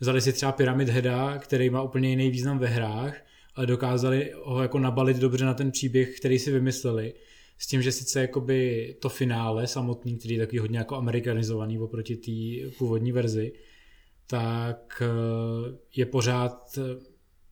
vzali si třeba Pyramid Heada, který má úplně jiný význam ve hrách, ale dokázali ho jako nabalit dobře na ten příběh, který si vymysleli s tím, že sice jakoby to finále samotný, který je takový hodně jako amerikanizovaný oproti té původní verzi, tak eh, je pořád eh,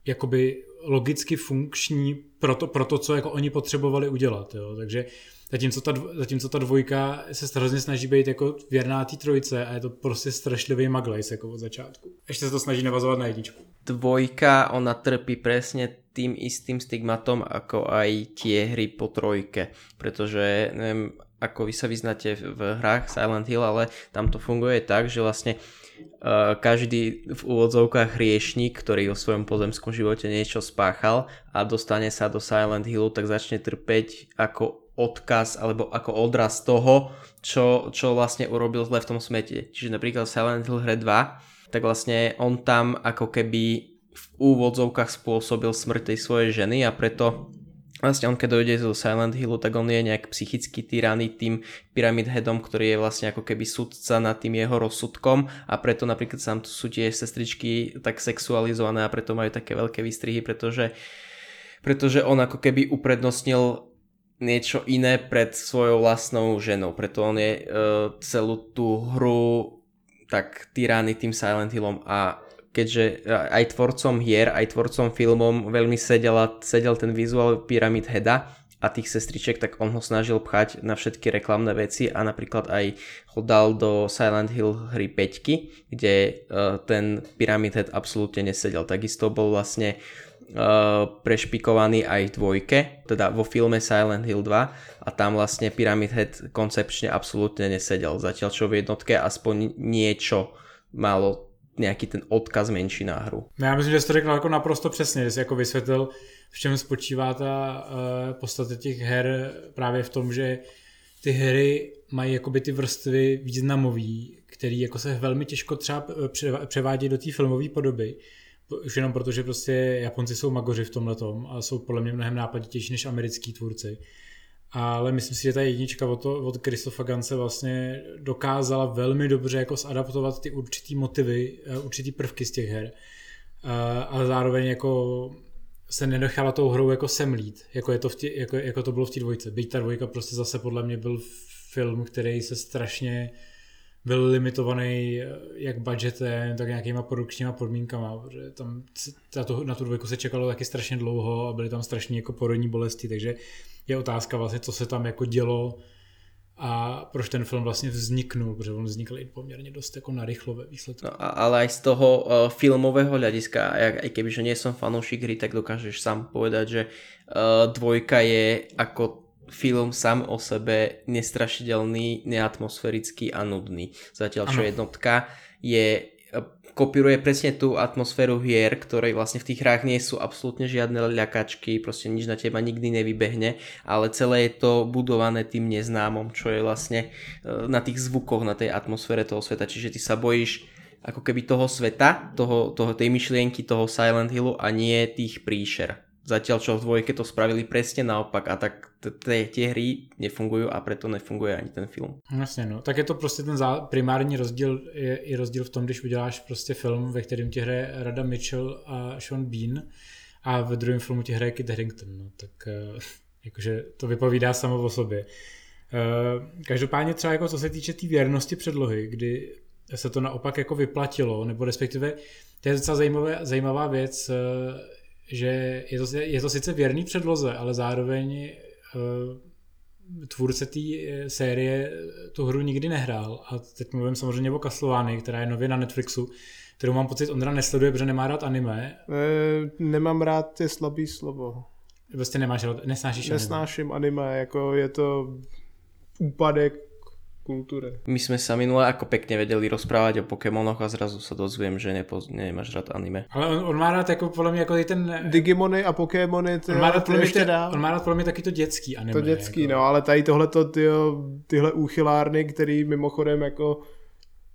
jakoby logicky funkční pro to, pro to co jako oni potřebovali udělat. Jo. Takže Zatímco ta, zatímco ta dvojka se hrozně snaží být jako věrná té trojce a je to prostě strašlivý maglajs jako od začátku. Ještě se to snaží navazovat na jedničku. Dvojka, ona trpí presne tým istým stigmatom ako aj tie hry po trojke, pretože neviem, ako vy sa vyznáte v hrách Silent Hill, ale tam to funguje tak, že vlastne uh, každý v úvodzovkách hriešník, ktorý o svojom pozemskom živote niečo spáchal a dostane sa do Silent Hillu, tak začne trpeť ako odkaz alebo ako odraz toho, čo, čo vlastne urobil zle v tom smete. Čiže napríklad Silent Hill hre 2, tak vlastne on tam ako keby v úvodzovkách spôsobil smrť tej svojej ženy a preto vlastne on keď dojde do Silent Hillu, tak on je nejak psychicky tyraný tým Pyramid Headom, ktorý je vlastne ako keby sudca nad tým jeho rozsudkom a preto napríklad tam sú tie sestričky tak sexualizované a preto majú také veľké výstrihy, pretože pretože on ako keby uprednostnil niečo iné pred svojou vlastnou ženou. Preto on je uh, celú tú hru tak tyrány tým Silent Hillom a keďže aj tvorcom hier, aj tvorcom filmom veľmi sedela, sedel ten vizuál Pyramid Heada a tých sestriček, tak on ho snažil pchať na všetky reklamné veci a napríklad aj ho dal do Silent Hill hry 5, kde uh, ten Pyramid Head absolútne nesedel. Takisto bol vlastne uh, prešpikovaný aj dvojke, teda vo filme Silent Hill 2 a tam vlastne Pyramid Head koncepčne absolútne nesedel. Zatiaľ čo v jednotke aspoň niečo malo nějaký ten odkaz menší na hru. No já myslím, že jsi to řekl jako naprosto přesně, že jsi jako vysvětlil, v čem spočívá ta uh, podstata těch her právě v tom, že ty hry mají jakoby ty vrstvy významový, který jako se velmi těžko třeba převádí do té filmové podoby už jenom proto, že prostě Japonci jsou magoři v tomhle a jsou podle mě mnohem nápaditější než americký tvůrci. Ale myslím si, že ta jednička od, to, od Kristofa Gance vlastně dokázala velmi dobře jako zadaptovat ty určitý motivy, eh, určitý prvky z těch her. Eh, ale zároveň jako se nenechala tou hrou jako semlít, jako, je to v tě, jako, jako to bylo v té dvojce. Byť ta dvojka prostě zase podle mě byl film, který se strašně byl limitovaný eh, jak budgetem, tak nějakýma produkčníma podmínkama, protože tam na tu, na tu dvojku se čekalo taky strašně dlouho a byly tam strašně jako porodní bolesti, takže je otázka vlastně, co se tam jako dělo a proč ten film vlastně vzniknul, protože on vznikl i poměrně dost jako narychlo ve výsledku. No, ale aj z toho uh, filmového hľadiska, jak, aj keby, že nie som fanúšik hry, tak dokážeš sám povedať, že uh, dvojka je ako film sám o sebe nestrašidelný, neatmosférický a nudný. Zatiaľ čo ano. jednotka je kopíruje presne tú atmosféru hier, ktoré vlastne v tých hrách nie sú absolútne žiadne ľakačky, proste nič na teba nikdy nevybehne, ale celé je to budované tým neznámom, čo je vlastne e, na tých zvukoch, na tej atmosfére toho sveta, čiže ty sa bojíš ako keby toho sveta, toho, toho, tej myšlienky toho Silent Hillu a nie tých príšer. Zatiaľ čo v dvojke to spravili presne naopak a tak tie hry nefungují a preto nefunguje ani ten film. Jasně, no. Tak je to prostě ten primární rozdíl, je i rozdíl v tom, když uděláš prostě film, ve kterém ti hraje Rada Mitchell a Sean Bean a ve druhém filmu ti hraje Kit Harington, no. Tak uh, jakože to vypovídá samo o sobě. Uh, každopádně třeba jako co se týče té tý věrnosti předlohy, kdy se to naopak jako vyplatilo, nebo respektive to je docela zajímavá, zajímavá věc, uh, že je to, je to sice věrný předloze, ale zároveň uh, tvůrce té eh, série tu hru nikdy nehrál. A teď mluvím samozřejmě o Castlevanii, která je nově na Netflixu, kterou mám pocit Ondra nesleduje, protože nemá rád anime. E, nemám rád je slabý slovo. Vlastně nemáš rád, nesnášíš Nesnáším anime. anime, jako je to úpadek kultúre. My sme sa minule ako pekne vedeli rozprávať o Pokémonoch a zrazu sa dozviem, že nepo, nemáš rád anime. Ale on, on má rád jako podle mě jako ten... Digimony a Pokémony, ty, on má rád podle ještě dál. On má rád podle mě taky to dětský anime. To dětský, jako. no, ale tady tohleto, tyjo, tyhle úchylárny, který mimochodem jako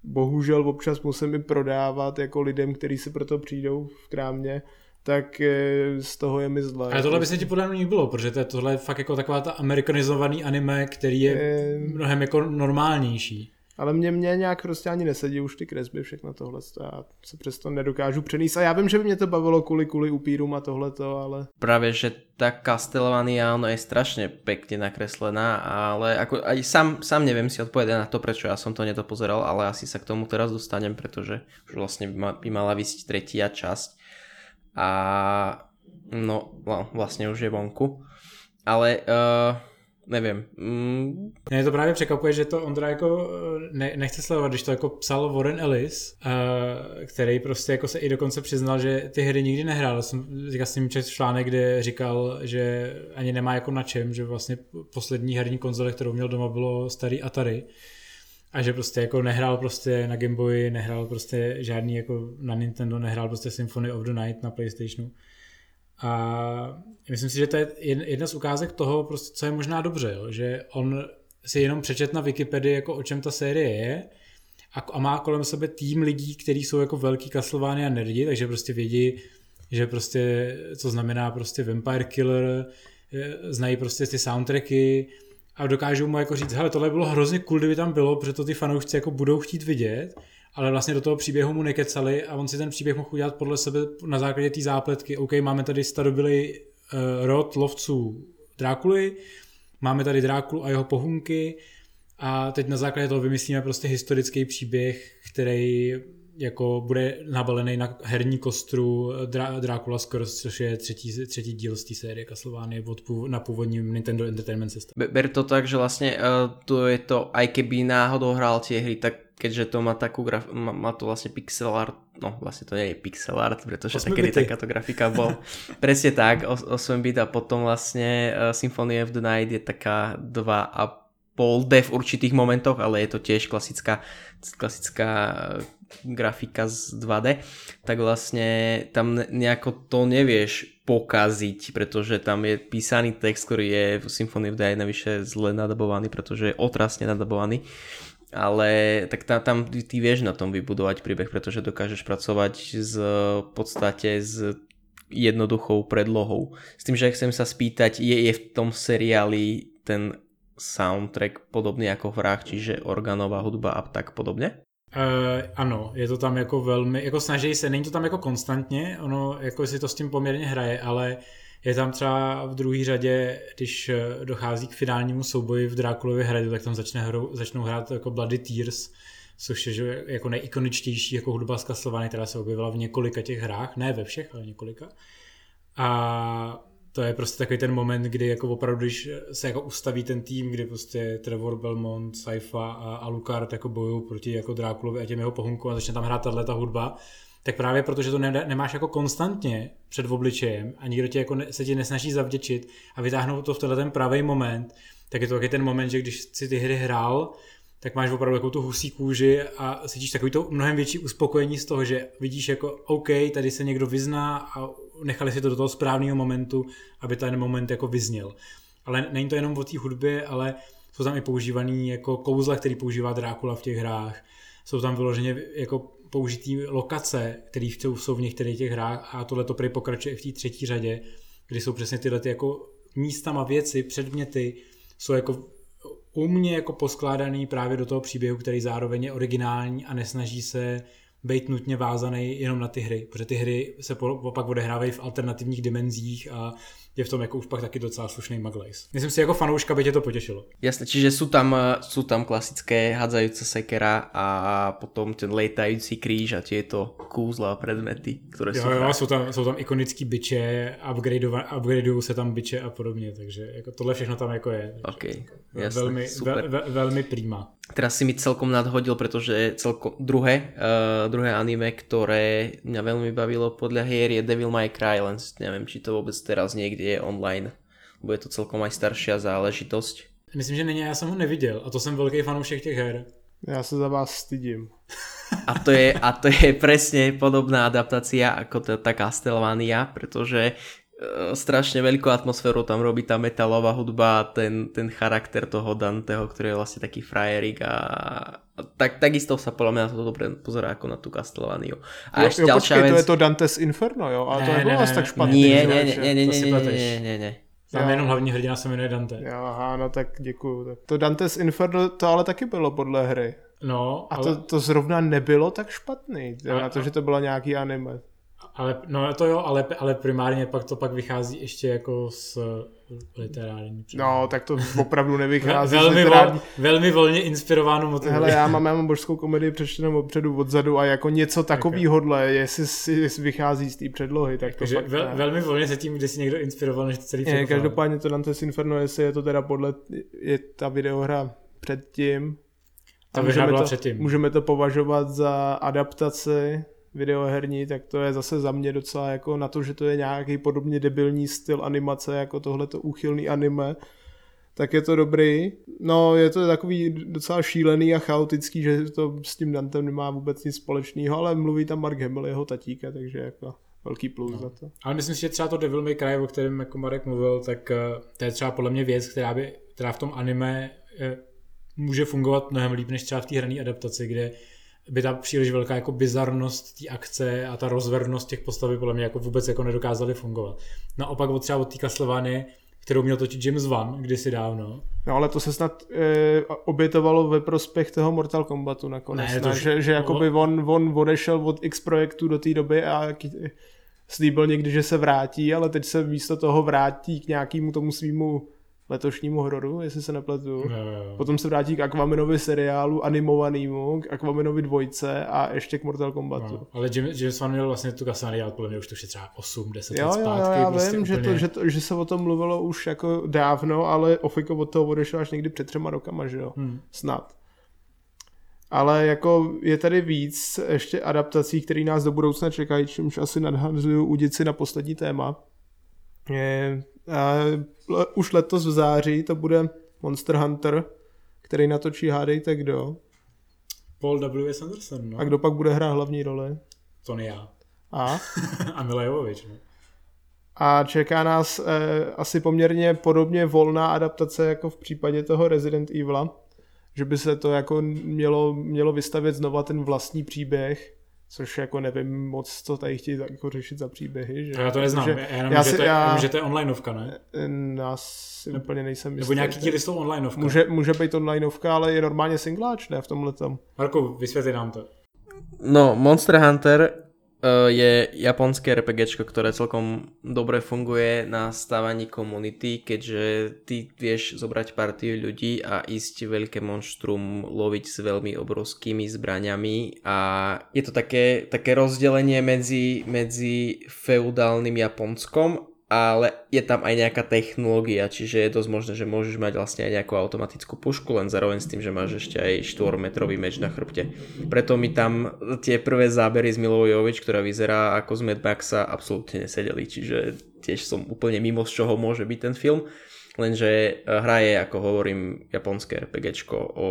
bohužel občas musím i prodávat jako lidem, kteří se proto přijdou v krámě, tak eh, z toho je mi zle. Ale tohle by se ti podle mě bylo, protože to je tohle fakt jako taková ta amerikanizovaný anime, který je, je mnohem jako normálnější. Ale mě, mě nějak prostě ani nesedí už ty kresby, všechno tohle. Já se přesto nedokážu přenést. A já vím, že by mě to bavilo kvůli, kvůli upírům a tohleto, ale... Právě, že ta Castlevania, ono je strašně pěkně nakreslená, ale ako, aj sám, sám nevím si odpovědět na to, proč já jsem to nedopozeral, ale asi se k tomu teraz dostanem, protože už vlastně by, ma, by mala vysť tretia časť a no, vlastne už je vonku. Ale uh, nevím. Mm. Mě to právě překvapuje, že to Ondra jako eh, ne, nechce sledovat, když to jako psal Warren Ellis, uh, který prostě jako se i dokonce přiznal, že ty hry nikdy nehrál. Jsem, říkal jsem čet článek, kde říkal, že ani nemá jako na čem, že vlastně poslední herní konzole, kterou měl doma, bylo starý Atari a že prostě jako nehrál prostě na Game Boy, nehrál prostě žádný jako na Nintendo, nehrál prostě Symphony of the Night na Playstationu. A myslím si, že to je jedna z ukázek toho, prostě, co je možná dobře, jo? že on si jenom přečet na Wikipedii, jako o čem ta série je a, a má kolem sebe tým lidí, kteří jsou jako velký Castlevania nerdi, takže prostě vědí, že prostě, co znamená prostě Vampire Killer, znají prostě ty soundtracky a dokážou mu jako říct, hele, tohle bylo hrozně cool, kdyby tam bylo, protože to ty fanoušci jako budou chtít vidět ale vlastně do toho příběhu mu nekecali a on si ten příběh mohl udělat podle sebe na základě té zápletky. OK, máme tady starobilý uh, rod lovců Drákuly, máme tady Drákulu a jeho pohunky a teď na základě toho vymyslíme prostě historický příběh, který jako bude nabalený na herní kostru Drá- Dracula Curse, což je třetí, třetí díl z té série Castlevania od, na původním Nintendo Entertainment System. Ber to tak, že vlastně uh, to je to, aj keby náhodou hrál tie hry, tak keďže to má takú graf- má, má to vlastne pixel art, no vlastne to nie je pixel art, pretože takedy takáto grafika bol. Presne tak, 8 bit a potom vlastne uh, Symphony of the Night je taká 2 a pol D v určitých momentoch, ale je to tiež klasická, klasická eh, grafika z 2D, tak vlastne tam nejako to nevieš pokaziť, pretože tam je písaný text, ktorý je v Symphony of the navyše zle nadabovaný, pretože je otrasne nadabovaný ale tak tam, tam ty vieš na tom vybudovať príbeh, pretože dokážeš pracovať z v podstate s jednoduchou predlohou. S tým, že chcem sa spýtať, je, je v tom seriáli ten soundtrack podobný ako v hrách, čiže organová hudba a tak podobně? Uh, ano, je to tam jako velmi, jako snaží se, není to tam jako konstantně, ono jako si to s tím poměrně hraje, ale je tam třeba v druhé řadě, když eh, dochází k finálnímu souboji v Drákulově hradu, tak tam začne hrou, začnou hrát jako Bloody Tears, což je že, jako nejikoničtější jako hudba z Castlevania, která se objevila v několika těch hrách, ne ve všech, ale několika. A to je prostě takový ten moment, kdy jako opravdu, když se jako ustaví ten tým, kdy prostě Trevor Belmont, Saifa a Alucard jako bojují proti jako Drákulovi a těm jeho pohunkům a začne tam hrát tahle ta hudba, tak právě protože to ne, nemáš jako konstantně před obličejem a nikdo tě jako se ti nesnaží zavděčit a vytáhnout to v tenhle ten pravý moment, tak je to taky ten moment, že když si ty hry hrál, tak máš opravdu takovou tu husí kůži a cítíš takový to mnohem větší uspokojení z toho, že vidíš jako OK, tady se někdo vyzná a nechali si to do toho správného momentu, aby ten moment jako vyzněl. Ale není to jenom o té hudbě, ale jsou tam i používaný jako kouzla, který používá Drákula v těch hrách. Jsou tam vyloženě jako použitý lokace, které jsou v některých těch hrách a tohle to pokračuje i v té třetí řadě, kdy jsou přesně tyhle ty jako místama věci, předměty, jsou jako umně jako poskládaný právě do toho příběhu, který zároveň je originální a nesnaží se být nutně vázaný jenom na ty hry, protože ty hry se pak odehrávají v alternativních dimenzích a je v tom jako už pak taky docela slušný maglejs. Myslím si, jako fanouška by tě to potěšilo. Jasne, čiže sú tam, sú tam klasické hadzajúce sekera a potom ten letající kríž a tieto kúzla a predmety, ktoré jo, sú... Jo, jsou tam, jsou tam ikonický byče, upgradeují se tam byče a podobně, takže jako tohle všechno tam jako je. Ok, jasne, velmi, super. Ve, ve, velmi prima. Teraz si mi celkom nadhodil, pretože celkom druhé, uh, druhé anime, ktoré mňa veľmi bavilo podľa hier je Devil May Cry, len neviem, či to vôbec teraz niekde je online, lebo je to celkom aj staršia záležitosť. Myslím, že není, já jsem ho neviděl a to jsem velký fanoušek těch her. Já se za vás stydím. A to je, a to je presne podobná adaptácia ako tá, tá Castlevania, pretože strašne veľkú atmosféru tam robí tá metalová hudba, ten, ten charakter toho Danteho, ktorý je vlastne taký frajerik a, a tak, takisto sa podľa mňa na to dobre pozerá ako na tú Castlevaniu. A jo, ešte jo, počkej, vec... to je to Dante's Inferno, jo? Ale ne, to nebylo ne, tak špatný. Nie, nie, nie, nie, nie, nie, nie, nie, nie. Tam jenom hlavní hrdina se jmenuje Dante. Jo, aha, no tak děkuju. To Dante's Inferno, to ale taky bylo podle hry. No, a ale... to, to zrovna nebylo tak špatný, a, na to, že to bylo nějaký anime ale, no to jo, ale, ale primárně pak to pak vychází ještě jako z literární. No, tak to opravdu nevychází velmi, z literární. Vol, velmi volně inspirováno motivem. Hele, já mám, já mám božskou komedii přečtenou odpředu, odzadu a jako něco takovýhodle, jestli si vychází z té předlohy, tak to fakt vel, ne. velmi volně se tím, kde si někdo inspiroval, než to celý Je, každopádně to Dante's Inferno, jestli je to teda podle, je ta videohra předtím. Ta a můžeme byla to, předtím. můžeme to považovat za adaptaci videoherní, tak to je zase za mě docela jako na to, že to je nějaký podobně debilní styl animace, jako tohleto úchylný anime, tak je to dobrý. No, je to takový docela šílený a chaotický, že to s tím Dantem nemá vůbec nic společného, ale mluví tam Mark Hamill, jeho tatíka, takže jako velký plus no. za to. Ale myslím si, že třeba to Devil May Cry, o kterém jako Marek mluvil, tak eh, to je třeba podle mě věc, která by, která v tom anime eh, může fungovat mnohem líp než třeba v té hrané adaptaci, kde by ta příliš velká jako bizarnost té akce a ta rozvernost těch postav by podle mě jako vůbec jako nedokázaly fungovat. Naopak od třeba od té Castlevany, kterou měl točit James Wan kdysi dávno. No ale to se snad e, obětovalo ve prospěch toho Mortal Kombatu nakonec, Ne, to už- že, že jakoby on, on odešel od X projektu do té doby a slíbil někdy, že se vrátí, ale teď se místo toho vrátí k nějakému tomu svýmu letošnímu hororu, jestli se nepletu. Jo, jo, jo. Potom se vrátí k Aquamanovi seriálu animovanému, k Aquamanovi dvojce a ještě k Mortal Kombatu. No, ale James, James Wan měl vlastně tu dělat podle mě už to je třeba 8, 10 Jo, let jo, zpátky. já prostě vím, že, úplně... to, že, to, že se o tom mluvilo už jako dávno, ale Ofiko od toho odešel až někdy před třema rokama, že jo? Hmm. Snad. Ale jako je tady víc ještě adaptací, které nás do budoucna čekají, čímž asi nadhazuju udit si na poslední téma. Je, už letos v září to bude Monster Hunter, který natočí hádejte kdo. Paul W. S. Anderson, no. A kdo pak bude hrát hlavní roli? To ne já. A? a Mila Jovovič, no. A čeká nás eh, asi poměrně podobně volná adaptace jako v případě toho Resident Evila, že by se to jako mělo, mělo vystavět znova ten vlastní příběh, což jako nevím moc, co tady chtějí jako řešit za příběhy. Že? A já to neznám, Protože já jenom, já že, si- to, je- já- jenom, že to je onlineovka, ne? Já si úplně nejsem Nebo jistý. nějaký díly jsou onlineovka. Může, může být onlineovka, ale je normálně singláč, ne, v tomhle tom. Marku, vysvětli nám to. No, Monster Hunter je japonské RPGčko, ktoré celkom dobre funguje na stávaní komunity, keďže ty vieš zobrať partiu ľudí a ísť veľké monštrum loviť s veľmi obrovskými zbraňami a je to také, také rozdelenie medzi, medzi feudálnym Japonskom ale je tam aj nejaká technológia, čiže je dosť možné, že môžeš mať vlastne aj nejakú automatickú pušku, len zároveň s tým, že máš ešte aj 4-metrový meč na chrbte. Preto mi tam tie prvé zábery z Milou Jovič, ktorá vyzerá ako z Mad Maxa, absolútne nesedeli, čiže tiež som úplne mimo z čoho môže byť ten film. Lenže eh, hra je, ako hovorím, japonské RPGčko o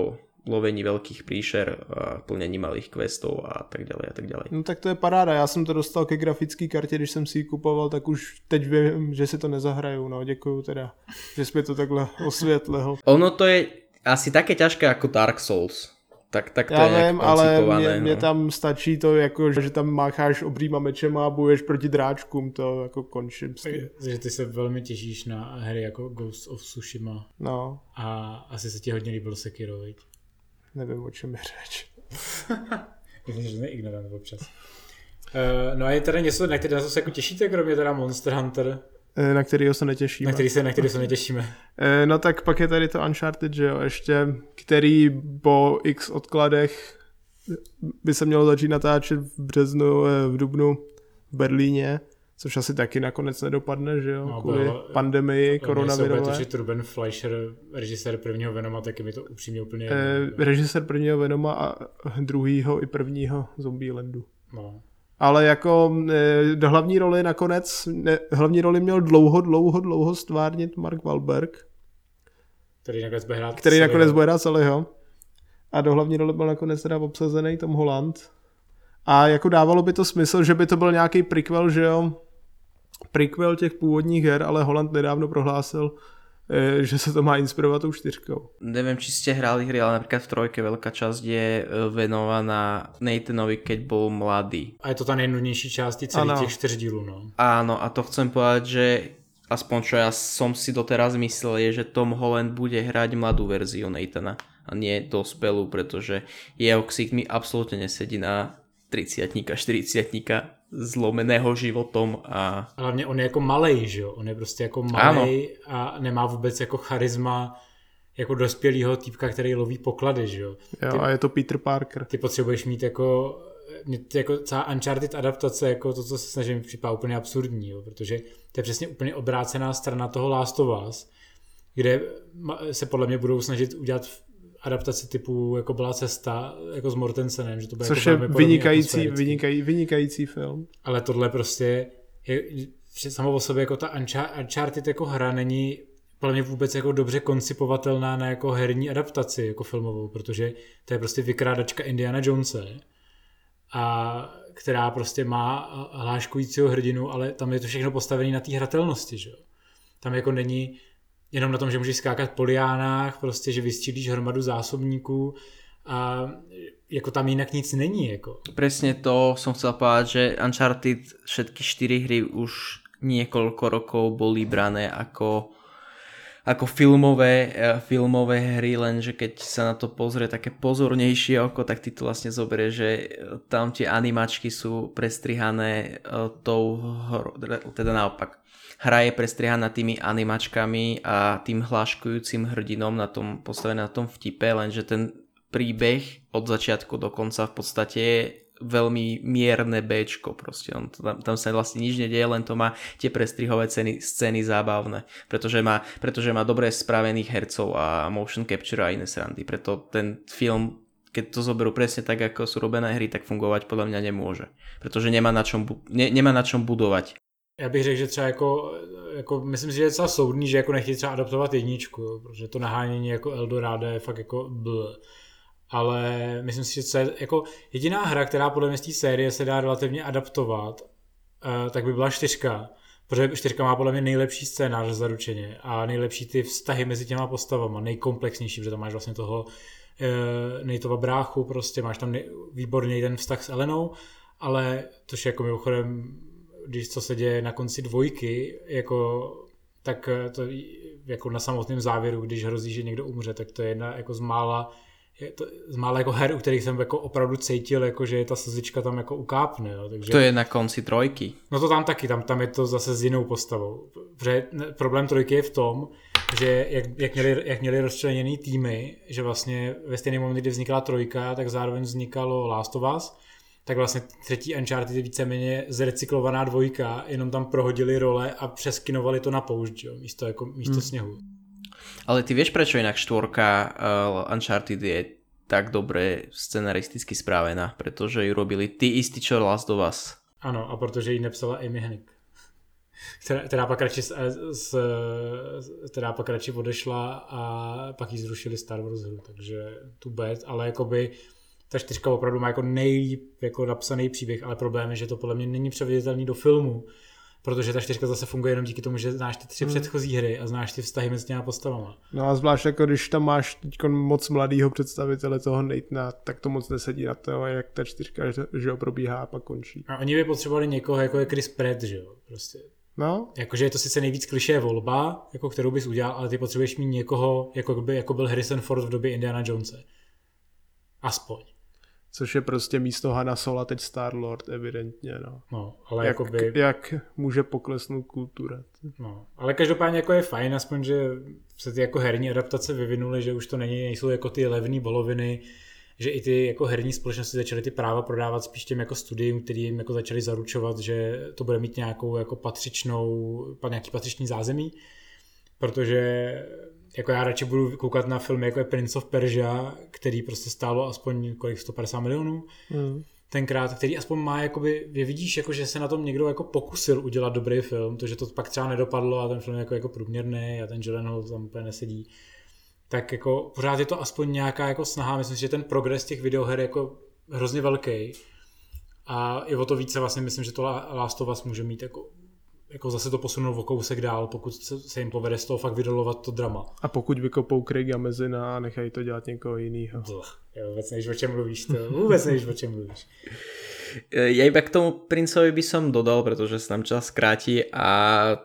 lovení veľkých príšer a plnení malých questov a tak ďalej a tak ďalej. No tak to je paráda, já jsem to dostal ke grafické kartě, když jsem si ji kupoval, tak už teď vím, že si to nezahraju, no děkuju teda, že jsi mi to takhle osvětlil. Ono to je asi také ťažké ako Dark Souls. Tak, tak to Já je vím, ale mě, mě no. tam stačí to, jako, že tam mácháš obrýma mečema a bojuješ proti dráčkům, to jako končím s tím. Takže ty se velmi těšíš na hry jako Ghost of Tsushima No, a asi se ti hodně líbil Sekiro, viď? Nevím, o čem je řeč. Myslím, že jsme ignorant občas. Uh, no a je teda něco, na které se jako těšíte, kromě teda Monster Hunter, Eh, Na kterýho se netěším. na který se, na který se netěšíme. Eh, No tak pak je tady to Uncharted, že jo, ještě, který po x odkladech by se mělo začít natáčet v březnu, v dubnu v Berlíně, což asi taky nakonec nedopadne, že jo, No, kvůli bylo- pandemii koronavirové. točit Ruben Fleischer, režisér prvního Venoma, taky mi to upřímně úplně Eh, režisér prvního Venoma a druhýho i prvního Zombielandu. no. Ale jako eh, do hlavní roli nakonec, ne, hlavní roli měl dlouho, dlouho, dlouho stvárnit Mark Wahlberg, Který nakonec bude hrát který nakonec bude hrát celého. A do hlavní role byl nakonec teda obsazený Tom Holland. A jako dávalo by to smysl, že by to byl nějaký prequel, že jo? Prequel těch původních her, ale Holland nedávno prohlásil, eh, že se to má inspirovat tou čtyřkou. Neviem, či ste hrali hry, ale napríklad v trojke veľká časť je e, venovaná Nathanovi, keď bol mladý. A je to ta nejnudnější část těch celých Ano. těch čtyř dílů, no. Áno, a to chcem povedať, že aspoň čo ja som si doteraz myslel, je, že Tom Holland bude hrať mladú verziu Nathana a nie dospelú, pretože jeho ksik mi absolútne nesedí na 30 40 zlomeného životom a... A hlavně on je jako malej, že jo? On je prostě jako malej ano. a nemá vůbec jako charisma jako dospělýho týpka, který loví poklady, že jo? Jo, ty, a je to Peter Parker. Ty potřebuješ mít jako jako celá Uncharted adaptace, jako to, co se snažím, připadá úplně absurdní, jo, protože to je přesně úplně obrácená strana toho Last of Us, kde se podle mě budou snažit udělat adaptaci typu, jako byla cesta, jako s Mortensenem, že to bude Což jako je vynikající, vynikají, vynikající film. Ale tohle prostě je, samo o sobě jako ta Uncharted jako hra není podle mě vůbec jako dobře koncipovatelná na jako herní adaptaci jako filmovou, protože to je prostě vykrádačka Indiana Jonese a která prostě má hláškujícího hrdinu, ale tam je to všechno postavené na té hratelnosti, že jo. Tam jako není jenom na tom, že můžeš skákat po liánách, prostě, že vystřílíš hromadu zásobníků a jako tam jinak nic není. Jako. Presne to som chcel povedať, že Uncharted všetky 4 hry už niekoľko rokov boli brané ako ako filmové, e, filmové hry, lenže keď sa na to pozrie také pozornejšie oko, tak ty to vlastne zoberie, že e, tam tie animačky sú prestrihané e, tou, teda naopak, hra je prestrihaná tými animačkami a tým hláškujúcim hrdinom na tom postavené na tom vtipe, lenže ten príbeh od začiatku do konca v podstate je veľmi mierne Bčko proste. On, tam, tam sa vlastne nič nedieje, len to má tie prestrihové ceny, scény zábavné, pretože má, pretože má dobre spravených hercov a motion capture a iné srandy. Preto ten film keď to zoberú presne tak, ako sú robené hry, tak fungovať podľa mňa nemôže. Pretože nemá na čom, ne, nemá na čom budovať. Já bych řekl, že třeba jako, jako myslím si, že je docela soudný, že jako nechtějí třeba adaptovat jedničku, protože to nahánění jako Eldorado je fakt jako bl. Ale myslím si, že co je jako jediná hra, která podle mě z té série se dá relativně adaptovat, uh, tak by byla čtyřka, protože čtyřka má podle mě nejlepší scénář zaručeně a nejlepší ty vztahy mezi těma postavama, nejkomplexnější, protože tam máš vlastně toho uh, Nejtova bráchu, prostě máš tam nej, výborný ten vztah s Elenou, ale to je jako mimochodem, když co se děje na konci dvojky, jako tak eh, to jako na samotném závěru, když hrozí, že někdo umře, tak to je jedna jako z mála je to z mála jako her, u kterých jsem jako opravdu cítil, jako že ta slzička tam jako ukápne. Jo. Takže... To je na konci trojky. No to tam taky, tam, tam je to zase s jinou postavou. Protože problém trojky je v tom, že jak, jak, měli, jak měli rozčleněný týmy, že vlastně ve stejný moment, kdy vznikala trojka, tak zároveň vznikalo Last of Us, tak vlastně třetí Uncharted je víceméně zrecyklovaná dvojka, jenom tam prohodili role a přeskinovali to na poušť, jo, místo, jako, místo hmm. sněhu. Ale ty vieš, prečo inak štvorka uh, Uncharted je tak dobre scenaristicky správená? Pretože ju robili ty istí, čo Last of Us. Ano, a protože ji nepsala Amy Hennig. Která, která, pak radši, z, která pak radši odešla a pak ji zrušili Star Wars hru, takže tu bad, ale jakoby ta čtyřka opravdu má jako nejlíp jako napsaný příběh, ale problém je, že to podle mě není převeditelný do filmu, protože ta čtyřka zase funguje jenom díky tomu, že znáš ty tři hmm. předchozí hry a znáš ty vztahy mezi těma postavama. No a zvlášť jako když tam máš teď moc mladýho představitele toho Nathana, tak to moc nesedí na to, jak ta čtyřka že ho probíhá a pak končí. A oni by potřebovali někoho, jako je Chris Pratt, že jo, prostě. No. Jakože je to sice nejvíc klišé volba, jako kterou bys udělal, ale ty potřebuješ mít někoho, jako, by, jako byl Harrison Ford v době Indiana Jonese. Aspoň což je prostě místo Hana Sola teď Star-Lord, evidentně, no. No, ale jak, jakoby... jak může poklesnout kultura. No, ale každopádně jako je fajn, aspoň, že se ty jako herní adaptace vyvinuly, že už to není, nejsou jako ty levné boloviny, že i ty jako herní společnosti začaly ty práva prodávat spíš těm jako studiím, který jim jako začali zaručovat, že to bude mít nějakou jako patřičnou, nějaký patřičný zázemí, protože jako já radši budu koukat na filmy jako je Prince of Persia, který prostě stálo aspoň kolik 150 milionů. Mm. Tenkrát, který aspoň má, jakoby, je vidíš, jako, že se na tom někdo jako pokusil udělat dobrý film, to, že to pak třeba nedopadlo a ten film je jako, jako průměrný a ten Gyllenhaal tam úplně nesedí. Tak jako pořád je to aspoň nějaká jako snaha, myslím si, že ten progres těch videoher je jako hrozně velký. A i o to více vlastně myslím, že to Last of Us může mít jako jako zase to posunou o kousek dál, pokud se jim povede z toho fakt vydolovat to drama. A pokud vykopou Craiga Mezina a nechají to dělat někoho jiného. Já vůbec nevíš, o čem mluvíš, to vůbec nevíš, o čem mluvíš. Ja iba k tomu princovi by som dodal, pretože sa nám čas kráti a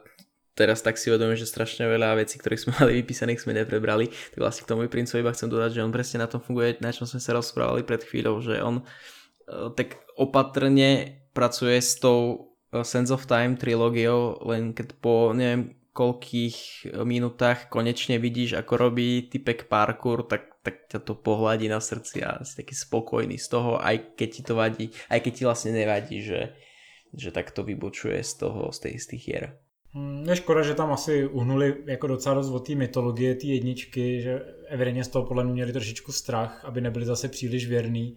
teraz tak si uvedomím, že strašne veľa vecí, ktorých sme mali vypísaných, sme neprebrali. Tak vlastne k tomu princovi iba chcem dodať, že on presne na tom funguje, na čom sme sa rozprávali pred chvíľou, že on tak opatrne pracuje s tou Sense of Time trilógiou, len keď po neviem koľkých minútach konečne vidíš, ako robí typek parkour, tak, tak ťa to pohľadí na srdci a si taký spokojný z toho, aj keď ti to vadí, aj keď ti vlastne nevadí, že, že tak to vybočuje z toho, z, tej, z tých hier. Hmm, je škoda, že tam asi uhnuli jako docela dost od té mytologie, té jedničky, že evidentně z toho podle mě měli trošičku strach, aby nebyli zase příliš věrný.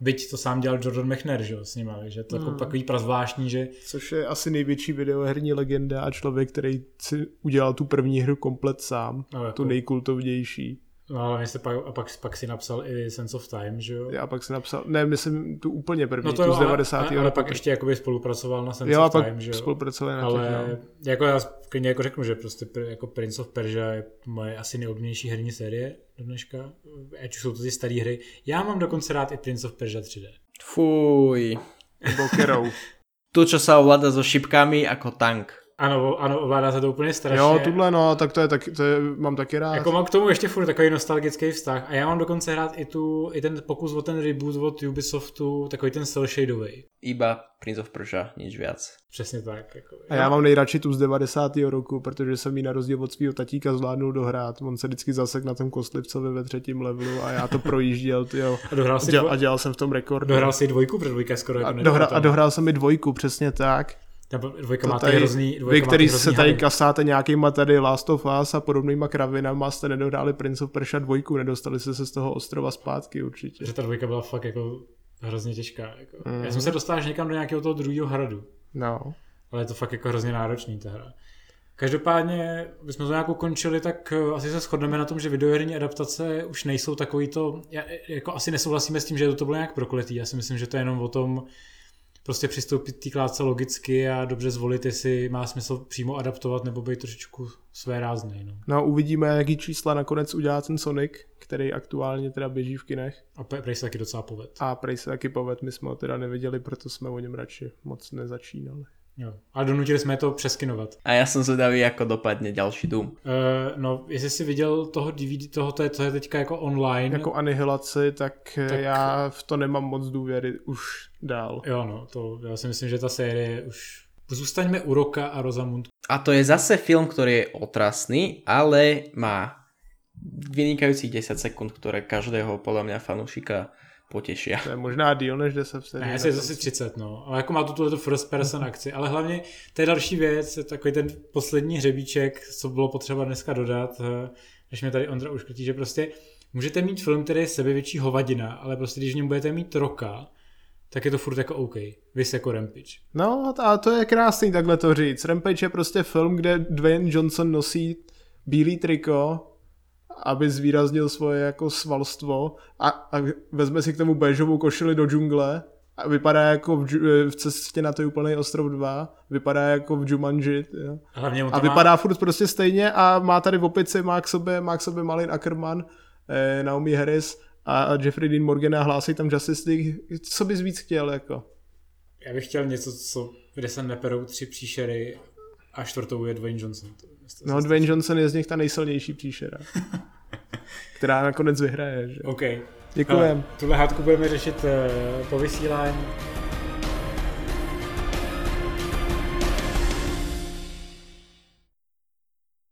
Byť to sám dělal Jordan McNair, že jo, s nima, že to jako hmm. takový prazvláštní, že... Což je asi největší videoherní legenda a člověk, který si udělal tu první hru komplet sám, no, jako... tu nejkultovnější. No ale se pak, a pak, pak si napsal i Sense of Time, že jo? Já pak si napsal, ne, myslím tu úplně první, no to tu z 90. Ale, ale pak ještě jakoby spolupracoval na Sense jo, of Time, že jo? spolupracoval na Ale těch, no. jako já klidně jako řeknu, že prostě jako Prince of Persia je moje asi nejoblíbenější herní série do dneška, ať už jsou to ty staré hry. Já mám dokonce rád i Prince of Persia 3D. Fuj. Nebo Kerou. tu, čo sa ovláda so šipkami ako tank. Ano, ano, ovládá se to úplně strašně. Jo, tuhle no, tak to je, tak, to je, mám taky rád. Jako mám k tomu ještě furt takový nostalgický vztah a já mám dokonce rád i, tu, i ten pokus o ten reboot od Ubisoftu, takový ten cel shadový. Iba Prince of Persia, nič viac. Přesně tak. Jako, a já mám nejradši tu z 90. roku, protože jsem ji na rozdíl od svého tatíka zvládnul dohrát. On se vždycky zasek na tom kostlivcovi ve třetím levelu a já to projížděl. Tyjo. A, dohrál si děl, a dělal jsem v tom rekord. Dohrál si dvojku, protože dvojka skoro jako a, dohrál, a dohrál jsem mi dvojku, přesně tak. Ta dvojka má tady, hrozný, dvojka vy, který se tady hady. kasáte nějakýma tady Last of Us a podobnýma kravinama, jste nedohráli Prince of Persia dvojku, nedostali jste se z toho ostrova zpátky určitě. Že ta dvojka byla fakt jako hrozně těžká. Jako. Mm. Já jsem se dostal až někam do nějakého toho druhého hradu. No. Ale je to fakt jako hrozně náročný ta hra. Každopádně, když jsme to nějak ukončili, tak eh, asi se shodneme na tom, že videoherní adaptace už nejsou takový to, jako asi nesouhlasíme s tím, že to bylo nějak prokletý. Já si myslím, že to je jenom o tom, prostě přistoupit té kládce logicky a dobře zvolit, jestli má smysl přímo adaptovat nebo být trošičku své rázný. No. no uvidíme, jaký čísla nakonec udělá ten Sonic, který aktuálně teda běží v kinech. A prej se taky docela poved. A prej se taky poved, my jsme ho teda neviděli, proto jsme o něm radši moc nezačínali. Jo. A donutili jsme to přeskinovat. A já jsem zvědavý, jako dopadne další Doom. Uh, no, jestli jsi viděl toho DVD, toho, to je, to je teďka jako online. Jako anihilaci, tak, tak, já v to nemám moc důvěry už dál. Jo, no, to já si myslím, že ta série už Zůstaňme u Roka a Rosamund. A to je zase film, který je otrasný, ale má vynikajúcich 10 sekund, které každého podle mě fanoušika potěší. To je možná díl než 10 vteřin. Ne, je zase 30, no. Ale jako má tu tuhle first person akci. Ale hlavně to je další věc, takový ten poslední hřebíček, co bylo potřeba dneska dodat, eh, než mě tady Ondra už krtí, že prostě můžete mít film, který je sebevětší hovadina, ale prostě když v něm budete mít roka, tak je to furt jako OK. Vys jako Rampage. No a to je krásný takhle to říct. Rampage je prostě film, kde Dwayne Johnson nosí bílý triko aby zvýraznil svoje jako svalstvo a, a vezme si k tomu bežovou košili do džungle a vypadá jako v, v cestě na to úplný ostrov 2, vypadá jako v Jumanji, jo. a vypadá má... furt prostě stejně a má tady v opici, má k sobě, má k sobě Malin Ackerman, eh, Naomi Harris a, a Jeffrey Dean Morgan a hlásí tam Justice League, co bys víc chtěl, jako? Já bych chtěl něco, co, kde se neperou tři příšery a čtvrtou je Dwayne Johnson. No, Dwayne Johnson je z nich ta nejsilnější příšera. která nakonec vyhraje. Že? OK. Děkujem. Tuhle hádku budeme řešit uh, po vysílání.